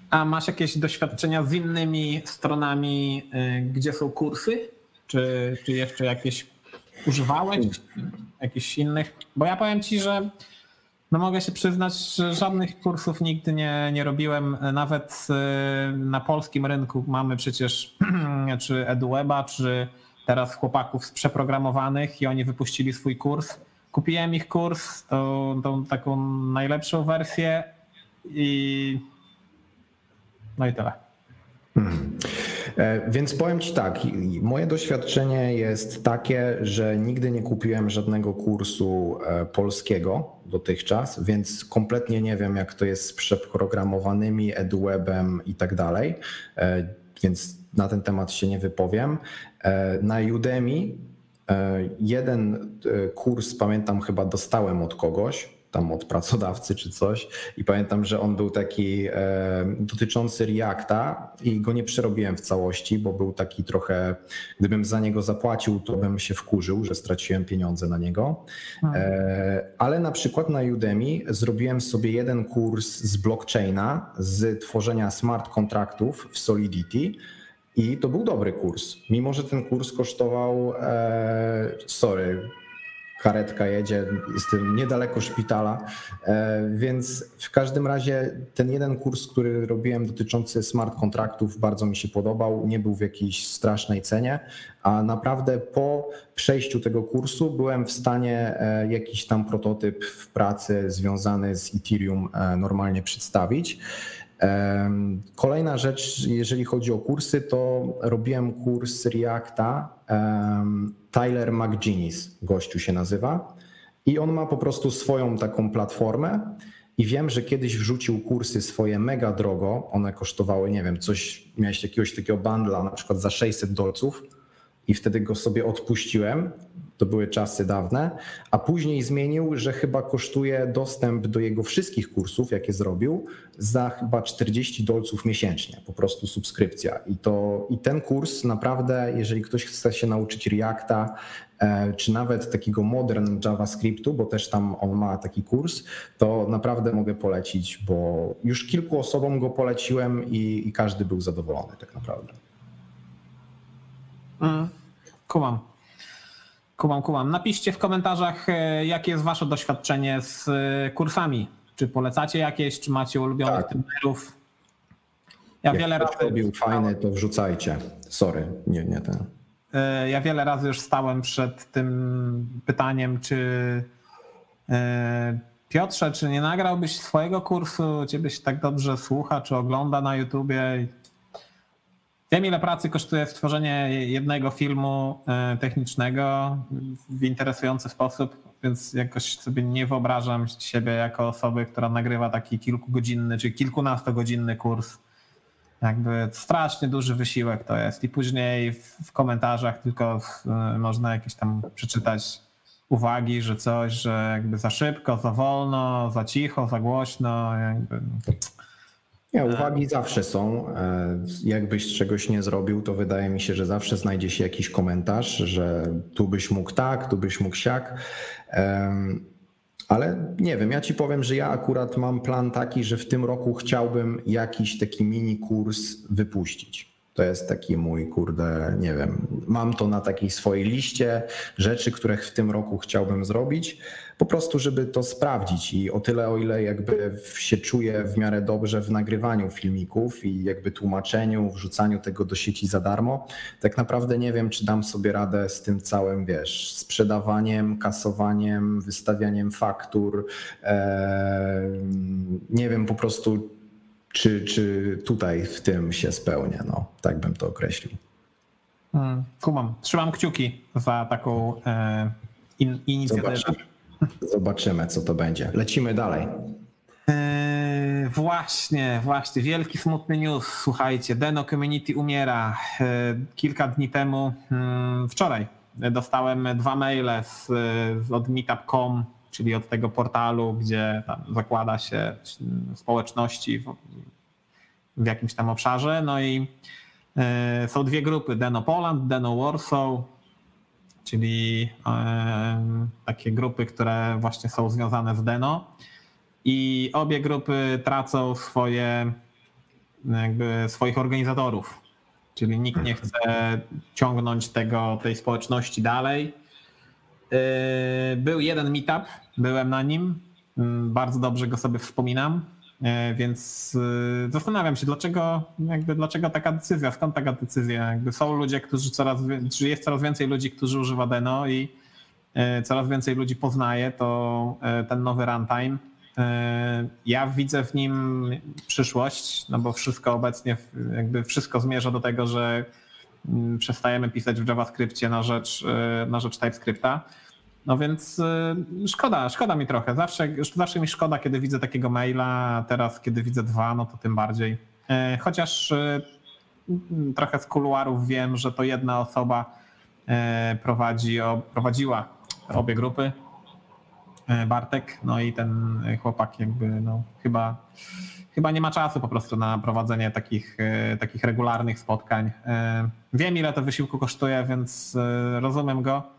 S1: A masz jakieś doświadczenia z innymi stronami, gdzie są kursy? Czy, czy jeszcze jakieś używałeś? Jakichś innych? Bo ja powiem ci, że no mogę się przyznać, że żadnych kursów nigdy nie, nie robiłem. Nawet y, na polskim rynku mamy przecież czy EduWeba, czy teraz chłopaków z przeprogramowanych i oni wypuścili swój kurs. Kupiłem ich kurs, tą, tą taką najlepszą wersję i no i tyle.
S2: E, Więc powiem Ci tak, moje doświadczenie jest takie, że nigdy nie kupiłem żadnego kursu e, polskiego dotychczas, więc kompletnie nie wiem, jak to jest z przeprogramowanymi EduWebem i tak dalej, e, więc na ten temat się nie wypowiem. E, Na Udemy e, jeden e, kurs, pamiętam, chyba dostałem od kogoś, tam od pracodawcy czy coś i pamiętam, że on był taki e, dotyczący Reacta i go nie przerobiłem w całości, bo był taki trochę, gdybym za niego zapłacił, to bym się wkurzył, że straciłem pieniądze na niego. E, ale na przykład na Udemy zrobiłem sobie jeden kurs z blockchaina, z tworzenia smart kontraktów w Solidity i to był dobry kurs. Mimo, że ten kurs kosztował, e, sorry, karetka jedzie, jestem niedaleko szpitala, e, więc w każdym razie ten jeden kurs, który robiłem dotyczący smart kontraktów bardzo mi się podobał, nie był w jakiejś strasznej cenie, a naprawdę po przejściu tego kursu byłem w stanie e, jakiś tam prototyp w pracy związany z Ethereum e, normalnie przedstawić. Kolejna rzecz, jeżeli chodzi o kursy, to robiłem kurs Reacta. Tyler McGinnis, gościu się nazywa. I on ma po prostu swoją taką platformę. I wiem, że kiedyś wrzucił kursy swoje mega drogo. One kosztowały, nie wiem, coś, miałeś jakiegoś takiego bundla na przykład za 600 dolców i wtedy go sobie odpuściłem. To były czasy dawne, a później zmienił, że chyba kosztuje dostęp do jego wszystkich kursów, jakie zrobił, za chyba 40 dolców miesięcznie, po prostu subskrypcja. I, to, I ten kurs naprawdę, jeżeli ktoś chce się nauczyć Reacta, e, czy nawet takiego modern JavaScriptu, bo też tam on ma taki kurs, to naprawdę mogę polecić, bo już kilku osobom go poleciłem i, i każdy był zadowolony tak naprawdę.
S1: Mm, kumam. Kumam, kumam. Napiszcie w komentarzach, e, jakie jest wasze doświadczenie z e, kursami. Czy polecacie jakieś, czy macie ulubionych
S2: Tak.
S1: trenerów? Ja
S2: Jak
S1: wiele razy
S2: robił fajny, to wrzucajcie. Sorry, nie, nie ten.
S1: E, Ja wiele razy już stałem przed tym pytaniem, czy e, Piotrze, czy nie nagrałbyś swojego kursu? Ciebie się tak dobrze słucha, czy ogląda na YouTubie? Wiem, ile pracy kosztuje stworzenie jednego filmu e, technicznego w interesujący sposób, więc jakoś sobie nie wyobrażam siebie jako osoby, która nagrywa taki kilkugodzinny czy kilkunastogodzinny kurs jakby strasznie duży wysiłek to jest. I później w, komentarzach tylko y, można jakieś tam przeczytać uwagi, że coś, że jakby za szybko, za wolno, za cicho, za głośno. Jakby.
S2: Nie, uwagi zawsze są. E, Jakbyś czegoś nie zrobił, to wydaje mi się, że zawsze znajdzie się jakiś komentarz, że tu byś mógł tak, tu byś mógł siak. Ale nie wiem, ja ci powiem, że ja akurat mam plan taki, że w tym roku chciałbym jakiś taki mini kurs wypuścić. To jest taki mój, kurde, nie wiem, mam to na takiej swojej liście rzeczy, które w tym roku chciałbym zrobić, po prostu, żeby to sprawdzić i o tyle, o ile jakby się czuję w miarę dobrze w nagrywaniu filmików i jakby tłumaczeniu, wrzucaniu tego do sieci za darmo, tak naprawdę nie wiem, czy dam sobie radę z tym całym, wiesz, sprzedawaniem, kasowaniem, wystawianiem faktur, e, nie wiem po prostu, czy, czy tutaj w tym się spełnię. No, tak bym to określił.
S1: Hmm, kumam. Trzymam kciuki za taką e, in, inicjatywę.
S2: Zobaczymy. Zobaczymy, co to będzie. Lecimy dalej.
S1: E, właśnie, właśnie. Wielki smutny news. Słuchajcie, Deno Community umiera. E, kilka dni temu, hmm, wczoraj, dostałem dwa maile z, z od meetup.com, czyli od tego portalu, gdzie zakłada się społeczności w, w jakimś tam obszarze. No i e, są dwie grupy: Deno Poland, Deno Warsaw, czyli takie grupy, które właśnie są związane z Deno. I obie grupy tracą swoje, swoich organizatorów. Czyli nikt nie chce ciągnąć tego, tej społeczności dalej. E, był jeden meetup, byłem na nim. Mm, bardzo dobrze go sobie wspominam. E, więc e, zastanawiam się, dlaczego, jakby, dlaczego taka decyzja, skąd taka decyzja? Jakby są ludzie, którzy coraz, jest coraz więcej ludzi, którzy używa Deno i coraz więcej ludzi poznaje to ten nowy runtime. Ja widzę w nim przyszłość, no bo wszystko obecnie, jakby wszystko zmierza do tego, że mm, przestajemy pisać w JavaScriptie na rzecz, na rzecz TypeScripta. No więc y, szkoda, szkoda mi trochę. Zawsze, zawsze mi szkoda, kiedy widzę takiego maila, teraz kiedy widzę dwa, no to tym bardziej. E, chociaż y, trochę z kuluarów wiem, że to jedna osoba e, prowadzi, prowadziła obie grupy, e, Bartek, no i ten chłopak jakby no, chyba, chyba nie ma czasu po prostu na prowadzenie takich, takich regularnych spotkań. Wiem ile to wysiłku kosztuje, więc rozumiem go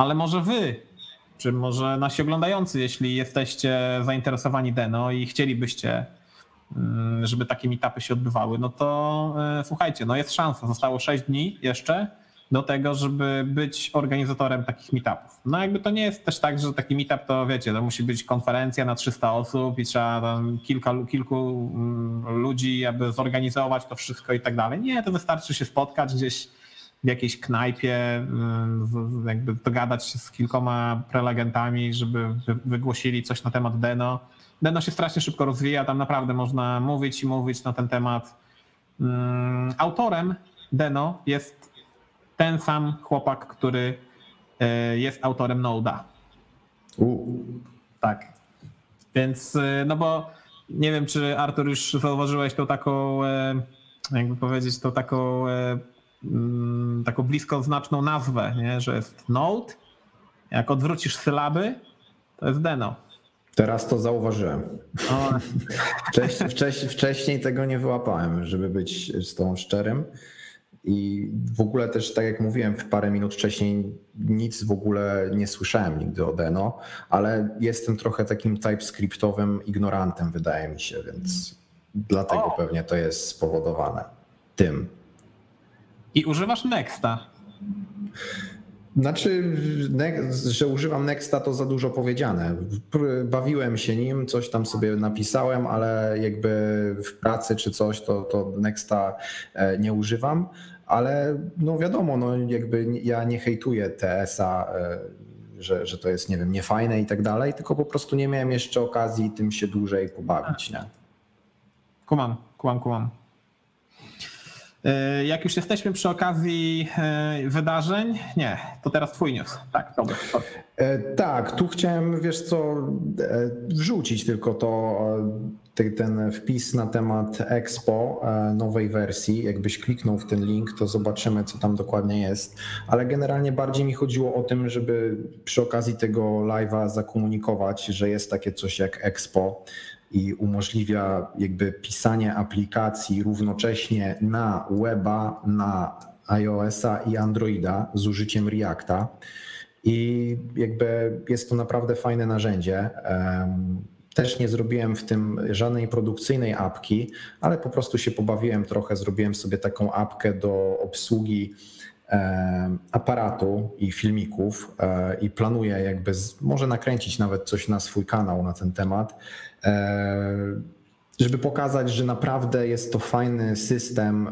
S1: ale może wy, czy może nasi oglądający, jeśli jesteście zainteresowani Deno i chcielibyście, mm, żeby takie meetupy się odbywały, no to e, słuchajcie, no jest szansa, zostało 6 dni jeszcze do tego, żeby być organizatorem takich meetupów. No jakby to nie jest też tak, że taki meetup to wiecie, to musi być konferencja na 300 osób i trzeba tam kilka, kilku mm, ludzi, aby zorganizować to wszystko i tak dalej. Nie, to wystarczy się spotkać gdzieś w jakiejś knajpie, y, jakby dogadać się z kilkoma prelegentami, żeby wygłosili coś na temat Deno. Deno się strasznie szybko rozwija, tam naprawdę można mówić i mówić na ten temat. Mm, autorem Deno jest ten sam chłopak, który y, jest autorem Noda. Tak. Więc, y, no bo nie wiem, czy Artur już zauważyłeś tą taką, jakby powiedzieć, tą taką Mm, taką blisko znaczną nazwę, nie? że jest Node. Jak odwrócisz sylaby, to jest Deno.
S2: Teraz to zauważyłem. Wcześniej, wcześniej, wcześniej tego nie wyłapałem, żeby być z tą szczerym. I w ogóle też, tak jak mówiłem parę minut wcześniej, nic w ogóle nie słyszałem nigdy o Deno, ale jestem trochę takim TypeScriptowym ignorantem, wydaje mi się, więc dlatego o. pewnie to jest spowodowane tym.
S1: I używasz Nexta.
S2: Znaczy, że używam Nexta to za dużo powiedziane. Bawiłem się nim, coś tam sobie napisałem, ale jakby w pracy czy coś to, to Nexta e, nie używam. Ale no wiadomo, no jakby ja nie hejtuję TS-a, e, że, że to jest, nie wiem, niefajne i tak dalej, tylko po prostu nie miałem jeszcze okazji tym się dłużej pobawić. Nie?
S1: Kumam, kumam, kumam. E, jak już jesteśmy przy okazji e, wydarzeń, nie, to teraz twój news. Tak, dobra.
S2: E, tak, tu chciałem, wiesz co, wrzucić tylko to, ten wpis na temat Expo nowej wersji. Jakbyś kliknął w ten link, to zobaczymy, co tam dokładnie jest. Ale generalnie bardziej mi chodziło o tym, żeby przy okazji tego live'a zakomunikować, że jest takie coś jak Expo i umożliwia jakby pisanie aplikacji równocześnie na weba, na iOS-a i Androida z użyciem Reacta. I jakby jest to naprawdę fajne narzędzie. też nie zrobiłem w tym żadnej produkcyjnej apki, ale po prostu się pobawiłem trochę, zrobiłem sobie taką apkę do obsługi aparatu i filmików e, i planuję jakby z, może nakręcić nawet coś na swój kanał na ten temat żeby pokazać, że naprawdę jest to fajny system,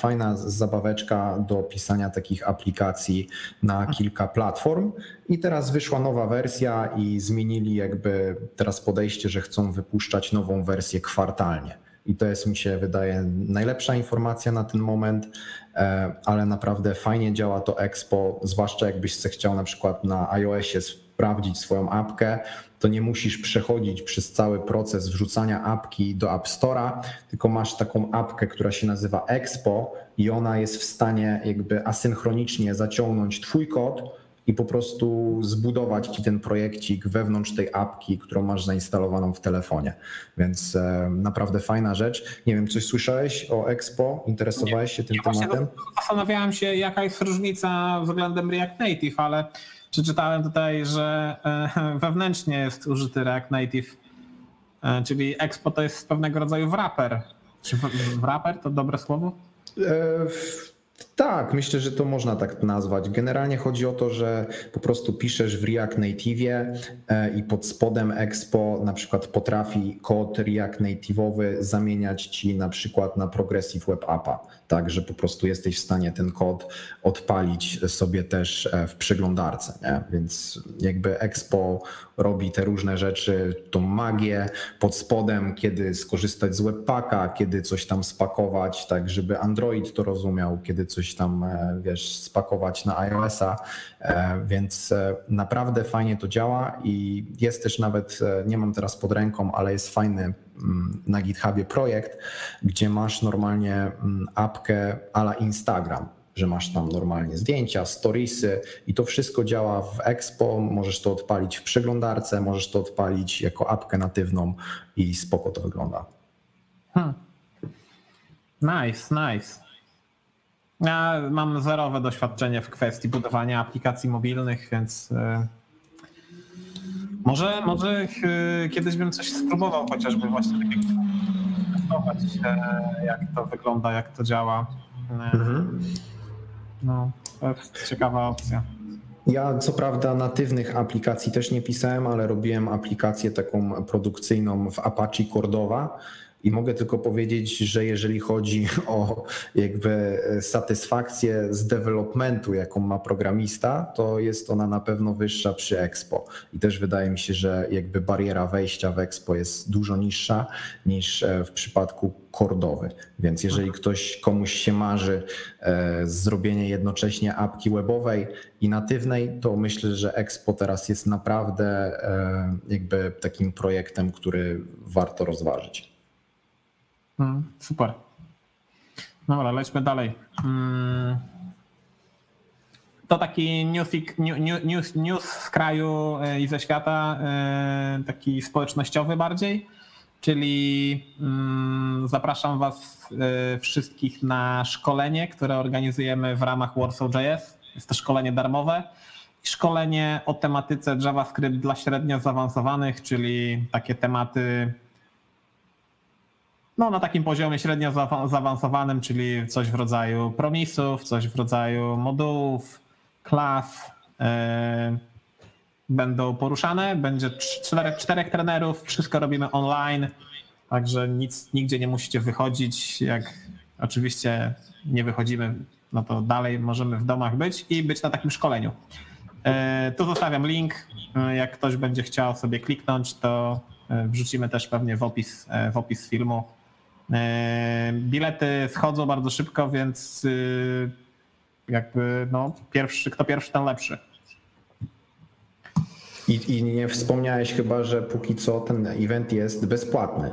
S2: fajna zabaweczka do pisania takich aplikacji na kilka platform. I teraz wyszła nowa wersja i zmienili jakby teraz podejście, że chcą wypuszczać nową wersję kwartalnie. I to jest mi się wydaje najlepsza informacja na ten moment, e, ale naprawdę fajnie działa to Expo, zwłaszcza jakbyś chciał na przykład na iOSie sprawdzić swoją apkę, to nie musisz przechodzić przez cały proces wrzucania apki do App Store'a, tylko masz taką apkę, która się nazywa Expo i ona jest w stanie jakby asynchronicznie zaciągnąć twój kod i po prostu zbudować ci ten projekcik wewnątrz tej apki, którą masz zainstalowaną w telefonie. Więc e, naprawdę fajna rzecz. Nie wiem, coś słyszałeś o Expo? Interesowałeś się tym tematem?
S1: Zastanawiałem się, jaka jest różnica względem React Native, ale Przeczytałem tutaj, że e, wewnętrznie jest użyty React Native, e, czyli Expo to jest pewnego rodzaju wrapper. Czy wrapper to dobre słowo?
S2: E, tak, myślę, że to można tak nazwać. Generalnie chodzi o to, że po prostu piszesz w React Native i pod spodem Expo na przykład potrafi kod React Native'owy zamieniać ci na przykład na Progressive Web Appa tak, że po prostu jesteś w stanie ten kod odpalić sobie też e, w przeglądarce, nie? więc jakby Expo robi te różne rzeczy, tą magię pod spodem, kiedy skorzystać z Webpacka, kiedy coś tam spakować, tak żeby Android to rozumiał, kiedy coś tam, e, wiesz, spakować na iOS-a, e, więc naprawdę fajnie to działa i jest też nawet, nie mam teraz pod ręką, ale jest fajny Mm, na GitHubie projekt, gdzie masz normalnie mm, apkę ala Instagram, że masz tam normalnie zdjęcia, storiesy i to wszystko działa w Expo. Możesz to odpalić w przeglądarce, możesz to odpalić jako apkę natywną i spoko to wygląda. Hmm.
S1: Nice, nice. Ja mam zerowe doświadczenie w kwestii budowania aplikacji mobilnych, więc y, może, może e, kiedyś bym coś spróbował, chociażby właśnie e, jak to wygląda, jak to działa. E, mhm. No, to jest ciekawa opcja.
S2: Ja co prawda natywnych aplikacji też nie pisałem, ale robiłem aplikację taką produkcyjną w Apache Cordova i mogę tylko powiedzieć, że jeżeli chodzi o jakby satysfakcję z developmentu, jaką ma programista, to jest ona na pewno wyższa przy Expo. I też wydaje mi się, że jakby bariera wejścia w Expo jest dużo niższa niż e, w przypadku kordowy. Więc jeżeli ktoś komuś się marzy e, zrobienie jednocześnie apki webowej i natywnej, to myślę, że Expo teraz jest naprawdę e, jakby takim projektem, który warto rozważyć.
S1: Hmm, super. Dobra, lećmy dalej. Hmm. To taki newsik, news, news z kraju e, i ze świata, e, taki społecznościowy bardziej, czyli hmm, zapraszam Was e, wszystkich na szkolenie, które organizujemy w ramach Warsaw.js. Jest to szkolenie darmowe. Szkolenie o tematyce JavaScript dla średnio zaawansowanych, czyli takie tematy no, na takim poziomie średnio zaawansowanym, czyli coś w rodzaju promisów, coś w rodzaju modułów, klas yy, będą poruszane. Będzie czterech, czterech trenerów, wszystko robimy online, także nic nigdzie nie musicie wychodzić. Jak oczywiście nie wychodzimy, no to dalej możemy w domach być i być na takim szkoleniu. Yy, tu zostawiam link. Yy, jak ktoś będzie chciał sobie kliknąć, to wrzucimy też pewnie w opis, w opis filmu E, bilety schodzą bardzo szybko, więc y, jakby no, pierwszy, kto pierwszy, ten lepszy.
S2: I, I nie wspomniałeś chyba, że póki co ten event jest bezpłatny.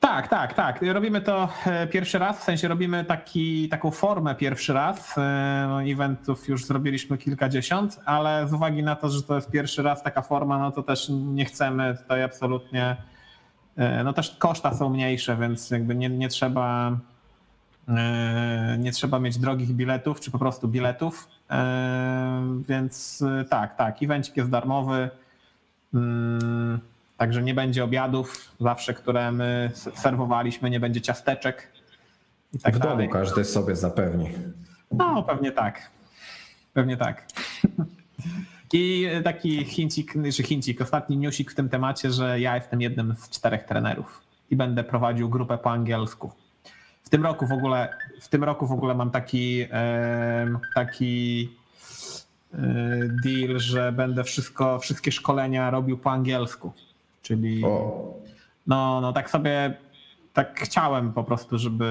S1: Tak, tak, tak. Robimy to e, pierwszy raz, w sensie robimy taki, taką formę pierwszy raz. E, no, eventów już zrobiliśmy kilkadziesiąt, ale z uwagi na to, że to jest pierwszy raz taka forma, no to też nie chcemy tutaj absolutnie E, no też koszta są mniejsze, więc jakby nie, nie trzeba e, nie trzeba mieć drogich biletów, czy po prostu biletów. E, więc tak, tak, evencik jest darmowy. Mm, Także nie będzie obiadów zawsze, które my serwowaliśmy, nie będzie ciasteczek i tak
S2: w
S1: dalej.
S2: domu każdy sobie zapewni.
S1: No, pewnie tak. Pewnie tak. I taki chincik, czy chincik, ostatni newsik w tym temacie, że ja jestem jednym z czterech trenerów i będę prowadził grupę po angielsku. W tym roku w ogóle, w tym roku w ogóle mam taki, taki e, deal, że będę wszystko, wszystkie szkolenia robił po angielsku. Czyli no, no tak sobie tak chciałem po prostu, żeby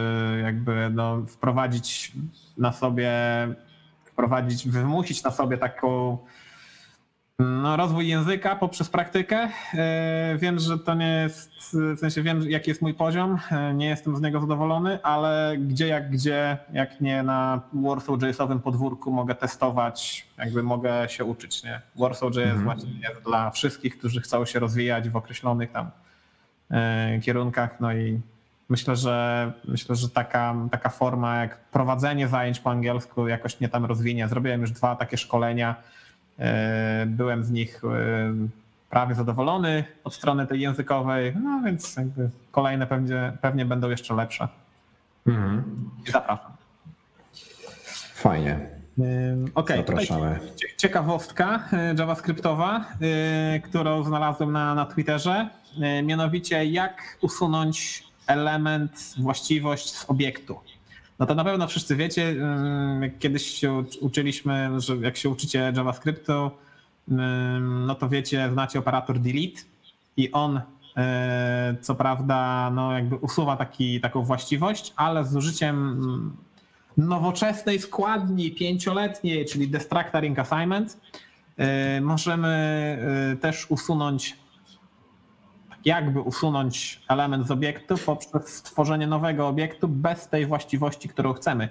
S1: jakby no, wprowadzić na sobie, wprowadzić, wymusić na sobie taką no, rozwój języka poprzez praktykę. E, Wiem, że to nie jest, w sensie wiem, jaki jest mój poziom, e, nie jestem z niego zadowolony, ale gdzie jak gdzie, jak nie na Warsaw JS-owym podwórku mogę testować, jakby mogę się uczyć, nie? Warsaw JS właśnie jest dla wszystkich, którzy chcą się rozwijać w określonych tam e, kierunkach, no i myślę, że myślę, że taka, taka forma jak prowadzenie zajęć po angielsku jakoś mnie tam rozwinie. Zrobiłem już dwa takie szkolenia, byłem z nich e, prawie zadowolony od strony tej językowej, no więc jakby kolejne pewnie, pewnie będą jeszcze lepsze.
S2: mhm.
S1: Zapraszam.
S2: fajnie.
S1: Ym, Okej, tutaj
S2: Zapraszamy.
S1: cie- ciekawostka javascriptowa, którą znalazłem na, na Twitterze. Mianowicie, jak usunąć element, właściwość z obiektu. No to na pewno wszyscy wiecie, jak kiedyś się ucz- uczyliśmy, że jak się uczycie JavaScriptu, no to wiecie, znacie operator delete i on y, co prawda no jakby usuwa taki, taką właściwość, ale z użyciem nowoczesnej składni pięcioletniej, czyli Destructoring Assignment, yy, możemy yy, też usunąć, jakby usunąć element z obiektu poprzez stworzenie nowego obiektu bez tej właściwości, którą chcemy.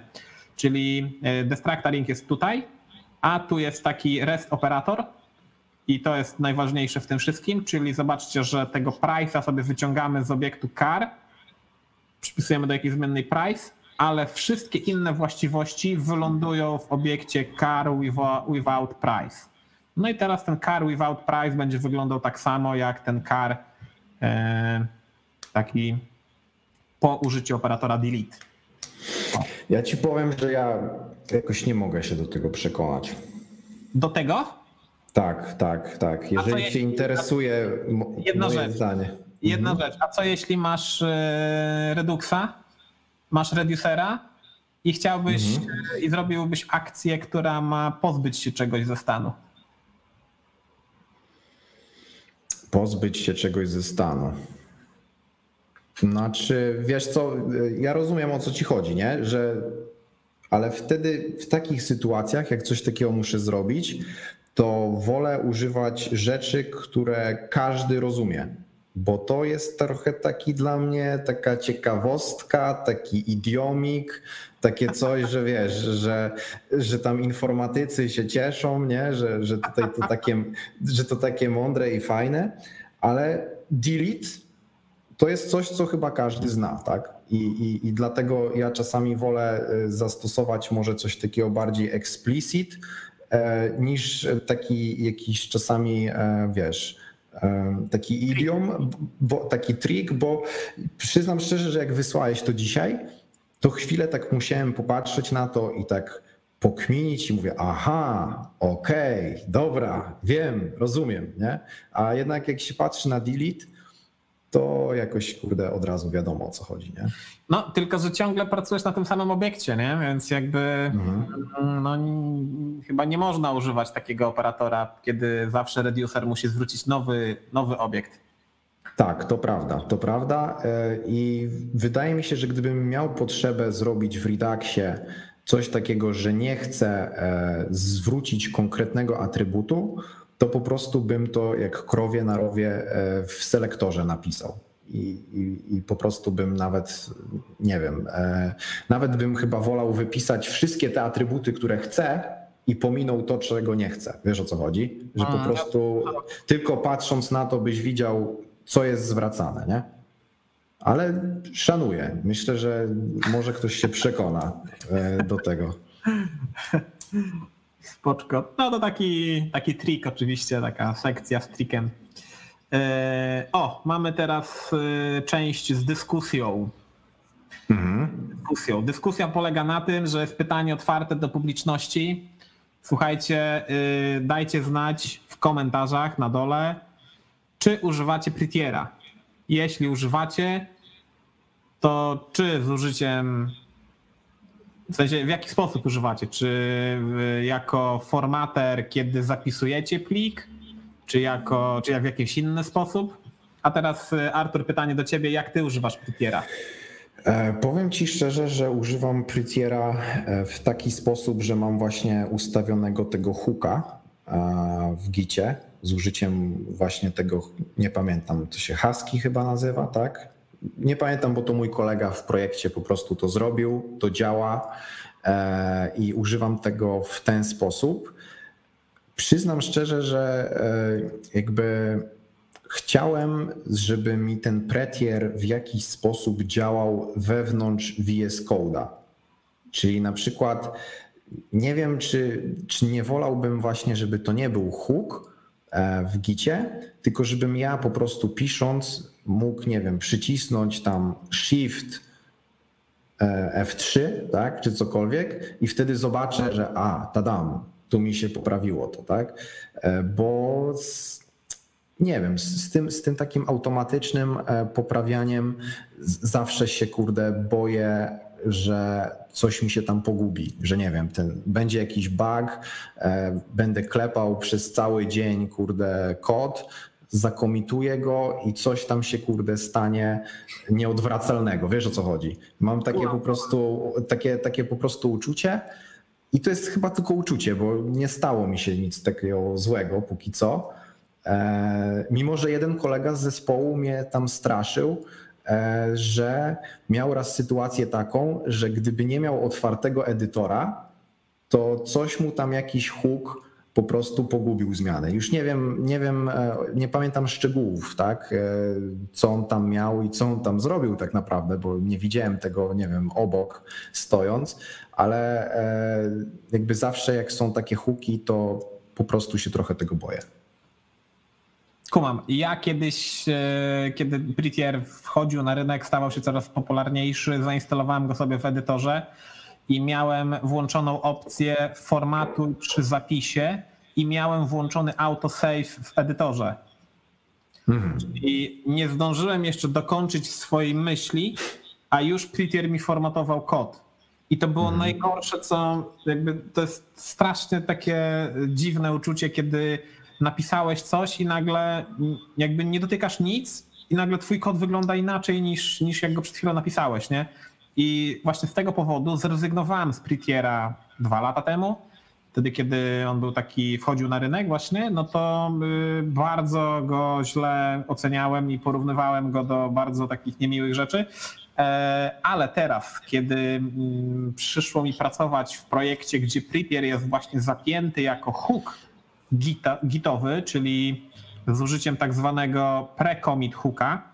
S1: Czyli yy, Destructoring jest tutaj, a tu jest taki rest operator i to jest najważniejsze w tym wszystkim, czyli zobaczcie, że tego price'a sobie wyciągamy z obiektu car, przypisujemy do jakiejś zmiennej price, ale wszystkie inne właściwości wylądują w obiekcie car with- without price. No i teraz ten car without price będzie wyglądał tak samo jak ten car e, taki po użyciu operatora delete.
S2: Ja ci powiem, że ja jakoś nie mogę się do tego przekonać.
S1: Do tego
S2: Tak, tak, tak. Jeżeli cię
S1: jeśli-
S2: interesuje mo-
S1: Jedna
S2: moje
S1: rzecz.
S2: zdanie.
S1: jedna
S2: Mhm.
S1: rzecz, a co jeśli masz e, Reduxa, masz Reducera i chciałbyś e, i zrobiłbyś akcję, która ma pozbyć się czegoś ze stanu?
S2: Pozbyć się czegoś ze stanu. Znaczy, wiesz co, ja rozumiem o co ci chodzi, nie? Że, ale wtedy w takich sytuacjach, jak coś takiego muszę zrobić, to wolę używać rzeczy, które każdy rozumie. Bo to jest trochę taki dla mnie taka ciekawostka, taki idiomik, takie coś, że wiesz, że, że tam informatycy się cieszą, nie? Że, że tutaj to takie, że to takie mądre i fajne, ale delete to jest coś, co chyba każdy zna, tak? I, i, I dlatego ja czasami wolę y, zastosować może coś takiego bardziej explicit, e, niż taki jakiś czasami, e, wiesz, taki idiom, bo, taki trik, bo przyznam szczerze, że jak wysłałeś to dzisiaj, to chwilę tak musiałem popatrzeć na to i tak pokminić i mówię, aha, okej, dobra, wiem, rozumiem, nie? A jednak jak się patrzy na delete, to jakoś, kurde, od razu wiadomo o co chodzi, nie?
S1: No, tylko że ciągle pracujesz na tym samym obiekcie, nie? Więc jakby
S2: Mhm.
S1: no, n- chyba nie można używać takiego operatora, kiedy zawsze reducer musi zwrócić nowy, nowy obiekt.
S2: Tak, to prawda, to prawda. E, I wydaje mi się, że gdybym miał potrzebę zrobić w Reduxie coś takiego, że nie chcę e, zwrócić konkretnego atrybutu, to po prostu bym to jak krowie na rowie e, w selektorze napisał. I, i, I po prostu bym nawet, nie wiem, e, nawet bym chyba wolał wypisać wszystkie te atrybuty, które chcę i pominął to, czego nie chcę. Wiesz o co chodzi? Że po
S1: Mm.
S2: prostu tylko patrząc na to byś widział, co jest zwracane, nie? Ale szanuję. Myślę, że może ktoś się przekona e, do tego.
S1: Spoczko. No to taki, taki trik oczywiście, taka sekcja z trikiem. E, o, mamy teraz e, część z dyskusją. Dyskusją. Dyskusja polega na tym, że jest pytanie otwarte do publiczności. Słuchajcie, y, dajcie znać w komentarzach na dole, czy używacie Prettiera. Jeśli używacie, to czy z użyciem, w sensie w jaki sposób używacie? Czy y, jako formater, kiedy zapisujecie plik, czy jako, czy jak w jakiś inny sposób? A teraz y, Artur, pytanie do ciebie, jak ty używasz Prettiera?
S2: E, Powiem Ci szczerze, że używam Prettiera e, w taki sposób, że mam właśnie ustawionego tego hooka e, w gicie z użyciem właśnie tego, nie pamiętam, to się Husky chyba nazywa, tak? Nie pamiętam, bo to mój kolega w projekcie po prostu to zrobił, to działa i używam tego w ten sposób. Przyznam szczerze, że e, jakby chciałem, żeby mi ten Prettier w jakiś sposób działał wewnątrz VS Code'a. Czyli na przykład nie wiem, czy, czy nie wolałbym właśnie, żeby to nie był hook e, w gicie, tylko żebym ja po prostu pisząc mógł, nie wiem, przycisnąć tam shift e, F3, tak, czy cokolwiek i wtedy zobaczę, że a, tadam, tu mi się poprawiło to, tak, E, bo z, nie wiem, z, tym, z tym takim automatycznym e, poprawianiem zawsze się, kurde, boję, że coś mi się tam pogubi, że nie wiem, ten, będzie jakiś bug, e, będę klepał przez cały dzień, kurde, kod, zakomituję go i coś tam się, kurde, stanie nieodwracalnego. Wiesz o co chodzi? Mam takie po prostu, takie, takie po prostu uczucie, i to jest chyba tylko uczucie, bo nie stało mi się nic takiego złego póki co. E, mimo, że jeden kolega z zespołu mnie tam straszył, e, że miał raz sytuację taką, że gdyby nie miał otwartego edytora, to coś mu tam jakiś hook po prostu pogubił zmianę. Już nie wiem, nie wiem, e, nie pamiętam szczegółów, tak, e, co on tam miał i co on tam zrobił tak naprawdę, bo nie widziałem tego, nie wiem, obok stojąc, ale e, jakby zawsze jak są takie hooki, to po prostu się trochę tego boję.
S1: Kumam. Ja kiedyś, kiedy Prettier wchodził na rynek, stawał się coraz popularniejszy, zainstalowałem go sobie w edytorze i miałem włączoną opcję formatu przy zapisie i miałem włączony autosave w edytorze. I nie zdążyłem jeszcze dokończyć swojej myśli, a już Prettier mi formatował kod. I to było najgorsze, co jakby to jest strasznie takie dziwne uczucie, kiedy napisałeś coś i nagle jakby nie dotykasz nic i nagle twój kod wygląda inaczej niż, niż jak go przed chwilą napisałeś, nie? I właśnie z tego powodu zrezygnowałem z Prettiera dwa lata temu. Wtedy, kiedy on był taki, wchodził na rynek właśnie, no to y, bardzo go źle oceniałem i porównywałem go do bardzo takich niemiłych rzeczy. E, Ale teraz, kiedy mm, przyszło mi pracować w projekcie, gdzie Prettier jest właśnie zapięty jako hook gita, gitowy, czyli z użyciem tak zwanego pre-commit hooka,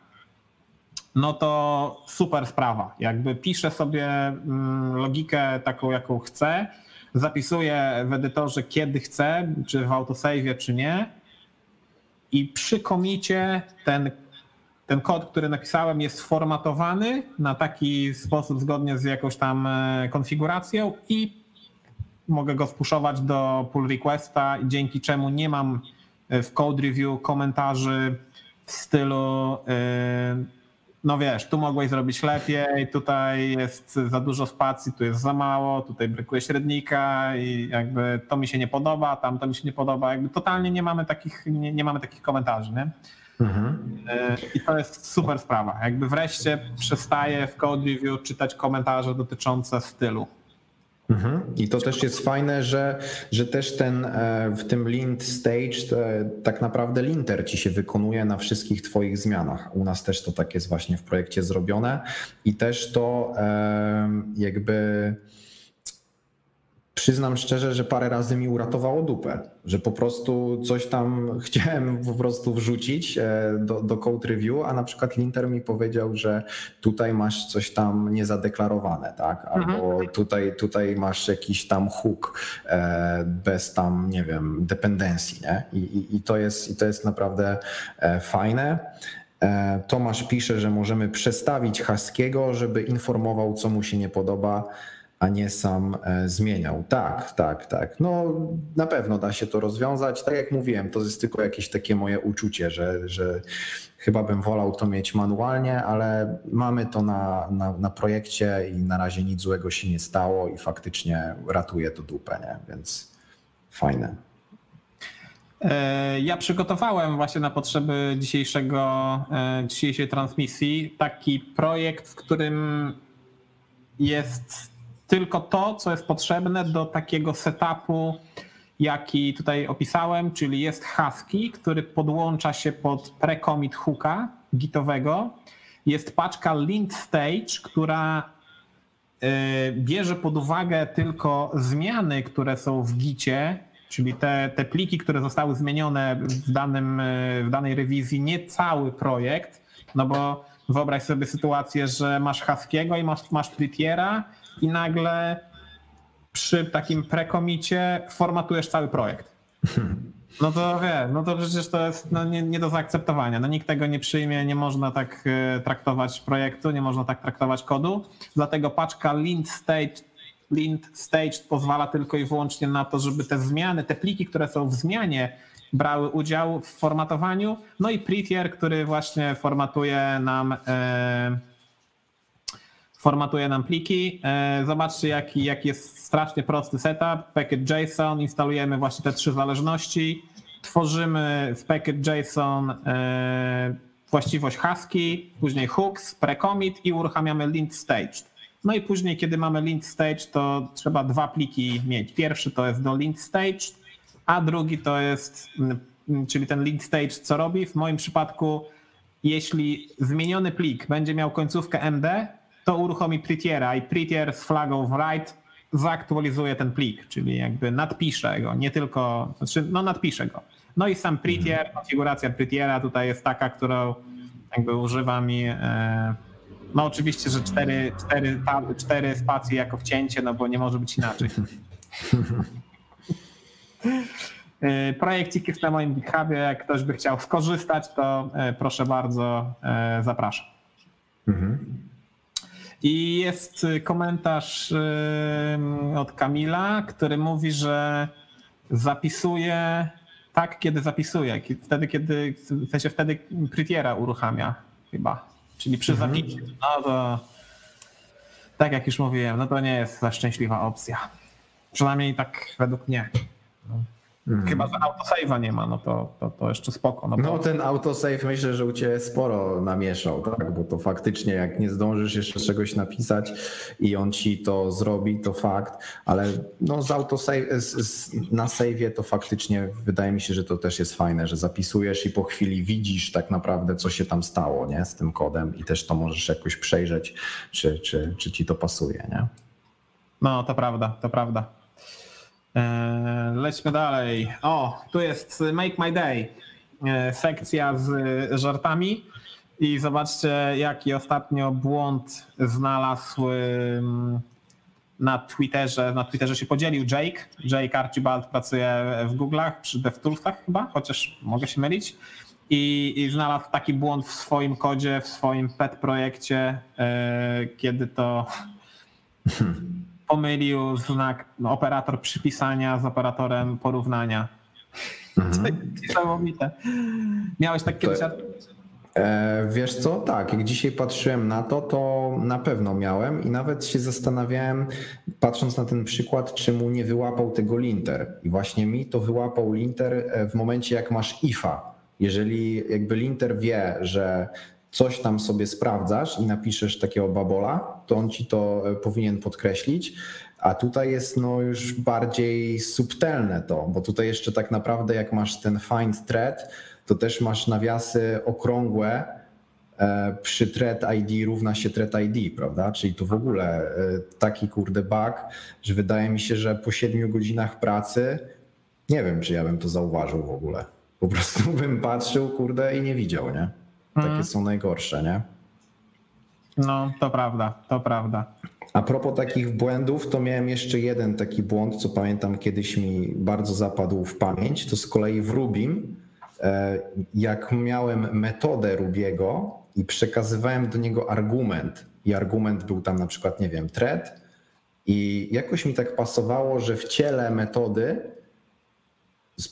S1: no to super sprawa. Jakby piszę sobie mm, logikę taką, jaką chcę, zapisuję w edytorze kiedy chcę, czy w autosave, czy nie. I przy komicie ten, ten kod, który napisałem, jest formatowany na taki sposób zgodnie z jakąś tam e, konfiguracją i mogę go spuszować do pull requesta, dzięki czemu nie mam e, w code review komentarzy w stylu e, no wiesz, tu mogłeś zrobić lepiej, tutaj jest za dużo spacji, tu jest za mało, tutaj brakuje średnika i jakby to mi się nie podoba, tam to mi się nie podoba, jakby totalnie nie mamy takich, nie, nie mamy takich komentarzy, nie? E, I to jest super sprawa. Jakby wreszcie przestaję w code review czytać komentarze dotyczące stylu.
S2: Mhm. I to też jest fajne, że, że też ten e, w tym lint stage tak naprawdę linter ci się wykonuje na wszystkich twoich zmianach. U nas też to tak jest właśnie w projekcie zrobione i też to e, jakby przyznam szczerze, że parę razy mi uratowało dupę, że po prostu coś tam chciałem po prostu wrzucić e, do, do code review, a na przykład linter mi powiedział, że tutaj masz coś tam niezadeklarowane, tak? Albo mhm. tutaj, tutaj masz jakiś tam hook e, bez tam, nie wiem, dependencji, nie? I, i, i to, jest, i to jest naprawdę e, fajne. Tomasz pisze, że możemy przestawić Haskiego, żeby informował, co mu się nie podoba a nie sam e, zmieniał. Tak, tak, tak. No na pewno da się to rozwiązać. Tak jak mówiłem, to jest tylko jakieś takie moje uczucie, że, że chyba bym wolał to mieć manualnie, ale mamy to na, na, na projekcie i na razie nic złego się nie stało i faktycznie ratuje to dupę, nie? więc fajne.
S1: E, ja przygotowałem właśnie na potrzeby dzisiejszego, e, dzisiejszej transmisji taki projekt, w którym jest tylko to, co jest potrzebne do takiego setupu, jaki tutaj opisałem, czyli jest Husky, który podłącza się pod pre-commit hooka gitowego. Jest paczka lint stage, która y, bierze pod uwagę tylko zmiany, które są w gicie, czyli te, te pliki, które zostały zmienione w, danym, y, w danej rewizji, nie cały projekt, no bo wyobraź sobie sytuację, że masz Haskiego i masz, masz Prettiera i nagle przy takim prekomicie formatujesz cały projekt. No to wie, no to przecież to jest no, nie, nie, do zaakceptowania. No, nikt tego nie przyjmie, nie można tak e, traktować projektu, nie można tak traktować kodu. Dlatego paczka lint stage, lint stage pozwala tylko i wyłącznie na to, żeby te zmiany, te pliki, które są w zmianie, brały udział w formatowaniu. No i Prettier, który właśnie formatuje nam. E, formatuje nam pliki. E, zobaczcie, jaki, jest strasznie prosty setup. Package JSON, instalujemy właśnie te trzy zależności, tworzymy w package JSON e, właściwość Husky, później hooks, precommit i uruchamiamy lint staged. No i później, kiedy mamy lint stage, to trzeba dwa pliki mieć. Pierwszy to jest do lint staged, a drugi to jest, czyli ten lint stage co robi? W moim przypadku, jeśli zmieniony plik będzie miał końcówkę MD, to uruchomi Prettiera i Prettier z flagą write zaktualizuje ten plik, czyli jakby nadpisze go, nie tylko, znaczy no nadpisze go. No i sam Prettier, mhm. konfiguracja Prettiera tutaj jest taka, którą jakby używam i e, no oczywiście, że cztery, cztery, cztery spacje jako wcięcie, no bo nie może być inaczej. E, projekcik jest na moim GitHubie, jak ktoś by chciał skorzystać, to e, proszę bardzo, zapraszam. Mhm. I jest komentarz od Kamila, który mówi, że zapisuje tak, kiedy zapisuje. Wtedy, kiedy, w sensie wtedy Prettiera uruchamia chyba. Czyli przy mhm. zapisie. No to tak jak już mówiłem, no to nie jest za szczęśliwa opcja. Przynajmniej tak według mnie. Mhm. Chyba, że autosave'a nie ma, no to, to, to jeszcze spoko.
S2: No,
S1: no
S2: ten autosave myślę, że u Ciebie sporo namieszał, tak? Bo to faktycznie jak nie zdążysz jeszcze czegoś napisać i on Ci to zrobi, to fakt, ale no z autosave, z, z, na save'ie to faktycznie wydaje mi się, że to też jest fajne, że zapisujesz i po chwili widzisz tak naprawdę, co się tam stało, nie? Z tym kodem i też to możesz jakoś przejrzeć, czy, czy, czy Ci to pasuje, nie?
S1: No, to prawda, to prawda. E, lećmy dalej. O, tu jest Make My Day, e, sekcja z żartami. I zobaczcie, jaki ostatnio błąd znalazł na Twitterze. Na Twitterze się podzielił Jake. Jake Archibald pracuje w Google'ach przy DevToolsach chyba, chociaż mogę się mylić. I, I, znalazł taki błąd w swoim kodzie, w swoim pet projekcie, e, kiedy to pomylił znak no, operator przypisania z operatorem porównania. Mhm. Niesamowite. Miałeś tak kiedyś...
S2: E, wiesz co, tak, jak dzisiaj patrzyłem na to, to na pewno miałem i nawet się zastanawiałem, patrząc na ten przykład, czy mu nie wyłapał tego linter. I właśnie mi to wyłapał linter e, w momencie, jak masz ifa. Jeżeli jakby linter wie, że coś tam sobie sprawdzasz i napiszesz takiego babola, to on ci to e, powinien podkreślić. A tutaj jest no już bardziej subtelne to, bo tutaj jeszcze tak naprawdę jak masz ten find thread, to też masz nawiasy okrągłe e, przy thread ID równa się thread ID, prawda? Czyli to w ogóle e, taki kurde bug, że wydaje mi się, że po siedmiu godzinach pracy nie wiem, czy ja bym to zauważył w ogóle. Po prostu bym patrzył, kurde, i nie widział, nie? Takie są najgorsze, nie?
S1: No, to prawda, to prawda.
S2: A propos takich błędów, to miałem jeszcze jeden taki błąd, co pamiętam kiedyś mi bardzo zapadł w pamięć. To z kolei w Rubim, e, jak miałem metodę Rubiego i przekazywałem do niego argument, i argument był tam na przykład, nie wiem, thread, i jakoś mi tak pasowało, że w ciele metody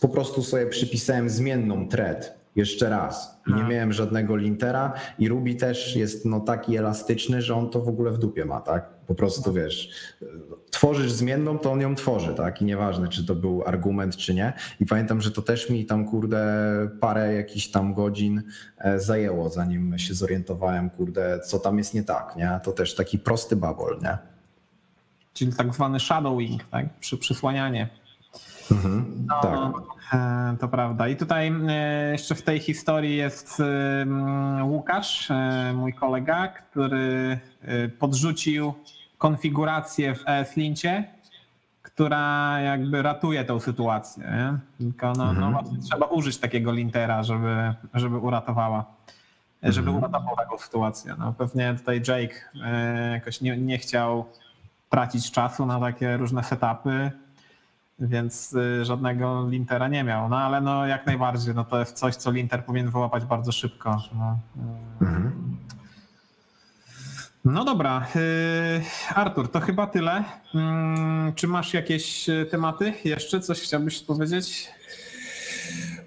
S2: po prostu sobie przypisałem zmienną thread jeszcze raz. I nie miałem żadnego lintera i Ruby też jest no taki elastyczny, że on to w ogóle w dupie ma, tak? Po prostu wiesz, tworzysz zmienną, to on ją tworzy, tak? I nieważne, czy to był argument, czy nie. I pamiętam, że to też mi tam, kurde, parę jakichś tam godzin e, zajęło, zanim się zorientowałem, kurde, co tam jest nie tak, nie? To też taki prosty babol, nie?
S1: Czyli tak zwany shadowing, tak? Przy przysłanianie.
S2: Mhm,
S1: No,
S2: tak.
S1: e, To prawda. I tutaj e, jeszcze w tej historii jest e, Łukasz, mój kolega, który podrzucił konfigurację w ESLincie, która jakby ratuje tą sytuację. Nie? Tylko no, no właśnie trzeba użyć takiego lintera, żeby, żeby uratowała. Żeby uratował taką sytuację. No, pewnie tutaj Jake jakoś nie, nie chciał tracić czasu na takie różne setupy, więc y, żadnego lintera nie miał. No ale no jak najbardziej, no to jest coś, co linter powinien wyłapać bardzo szybko. No, no dobra, y, Artur, to chyba tyle. Mm, Czy masz jakieś tematy jeszcze? Coś chciałbyś powiedzieć?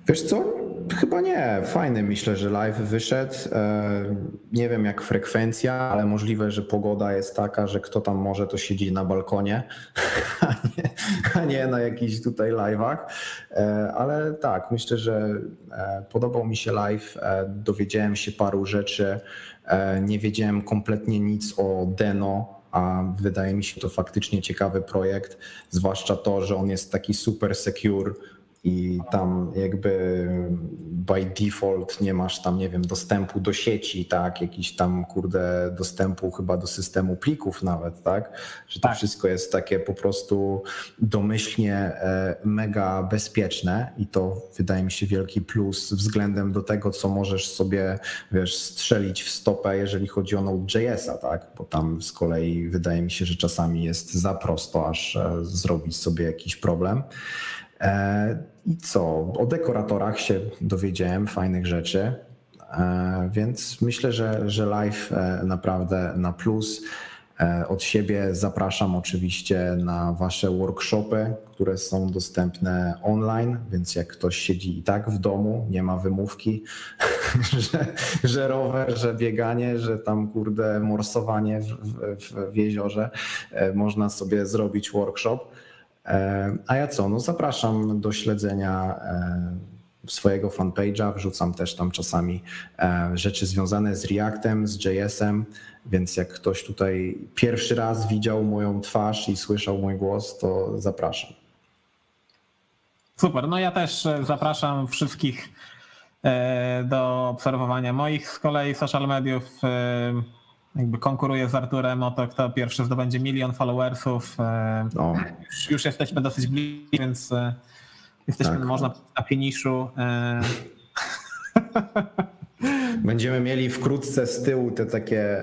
S2: Wiesz co? Chyba nie. Fajny myślę, że live wyszedł. E, Nie wiem jak frekwencja, ale możliwe, że pogoda jest taka, że kto tam może to siedzi na balkonie, a nie, a nie na jakichś tutaj live'ach. E, Ale tak, myślę, że e, podobał mi się live. Dowiedziałem się paru rzeczy. Nie wiedziałem kompletnie nic o Deno, a wydaje mi się to faktycznie ciekawy projekt, zwłaszcza to, że on jest taki super secure i tam jakby by default nie masz tam, nie wiem, dostępu do sieci, tak, jakiś tam, kurde, dostępu chyba do systemu plików nawet, tak, że to
S1: Tak.
S2: wszystko jest takie po prostu domyślnie e, mega bezpieczne i to wydaje mi się wielki plus względem do tego, co możesz sobie, wiesz, strzelić w stopę, jeżeli chodzi o Node.jsa, tak, bo tam z kolei wydaje mi się, że czasami jest za prosto, aż e, zrobić sobie jakiś problem. E, I co? O dekoratorach się dowiedziałem fajnych rzeczy, e, więc myślę, że, że live e, naprawdę na plus. Od siebie zapraszam oczywiście na Wasze workshopy, które są dostępne online, więc jak ktoś siedzi i tak w domu, nie ma wymówki, że, że rower, że bieganie, że tam kurde morsowanie w, w, w jeziorze, można sobie zrobić workshop. E, A ja co? No zapraszam do śledzenia e, swojego fanpage'a. Wrzucam też tam czasami e, rzeczy związane z Reactem, z JS-em, więc jak ktoś tutaj pierwszy raz widział moją twarz i słyszał mój głos, to zapraszam.
S1: Super, no ja też zapraszam wszystkich do obserwowania moich z kolei social mediów. Jakby konkuruję z Arturem o to, kto pierwszy zdobędzie milion followersów. E,
S2: O,
S1: Już, już jesteśmy dosyć blisko, więc e, jesteśmy,
S2: Tak.
S1: można powiedzieć, na finiszu. E,
S2: Będziemy mieli wkrótce z tyłu te takie,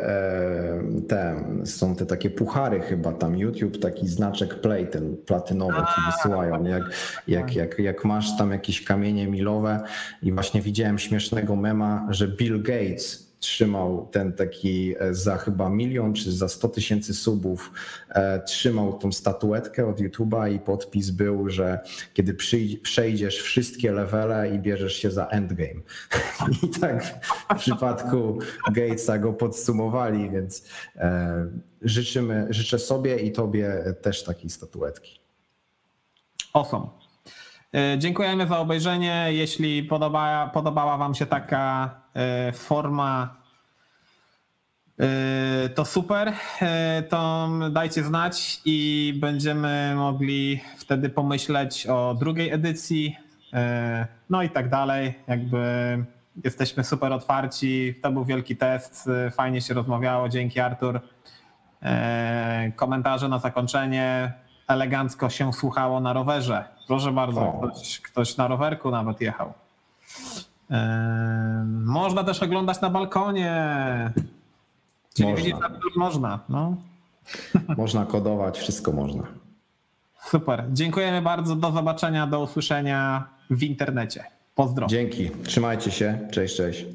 S2: te, są te takie puchary chyba tam, YouTube, taki znaczek play, ten platynowy ci wysyłają, jak, jak, jak, jak masz tam jakieś kamienie milowe i właśnie widziałem śmiesznego mema, że Bill Gates trzymał ten taki e, za chyba milion czy za 100 tysięcy subów, e, trzymał tą statuetkę od YouTube'a i podpis był, że kiedy przejdziesz wszystkie levele i bierzesz się za endgame. I tak w przypadku Gatesa go podsumowali, więc e, życzymy, życzę sobie i tobie też takiej statuetki.
S1: Awesome. Dziękujemy za obejrzenie. Jeśli podoba, podobała Wam się taka forma, e, to super. E, To dajcie znać i będziemy mogli wtedy pomyśleć o drugiej edycji. e, No i tak dalej. Jakby Jesteśmy super otwarci. To był wielki test. Fajnie się rozmawiało. Dzięki, Artur. E, Komentarze na zakończenie. Elegancko się słuchało na rowerze. Proszę bardzo, ktoś, ktoś na rowerku nawet jechał. Można też oglądać na balkonie. Czyli
S2: Można.
S1: widzisz, można. No.
S2: Można kodować, wszystko można.
S1: Super. Dziękujemy bardzo. Do zobaczenia, do usłyszenia w internecie. Pozdro.
S2: Dzięki. Trzymajcie się. Cześć, cześć.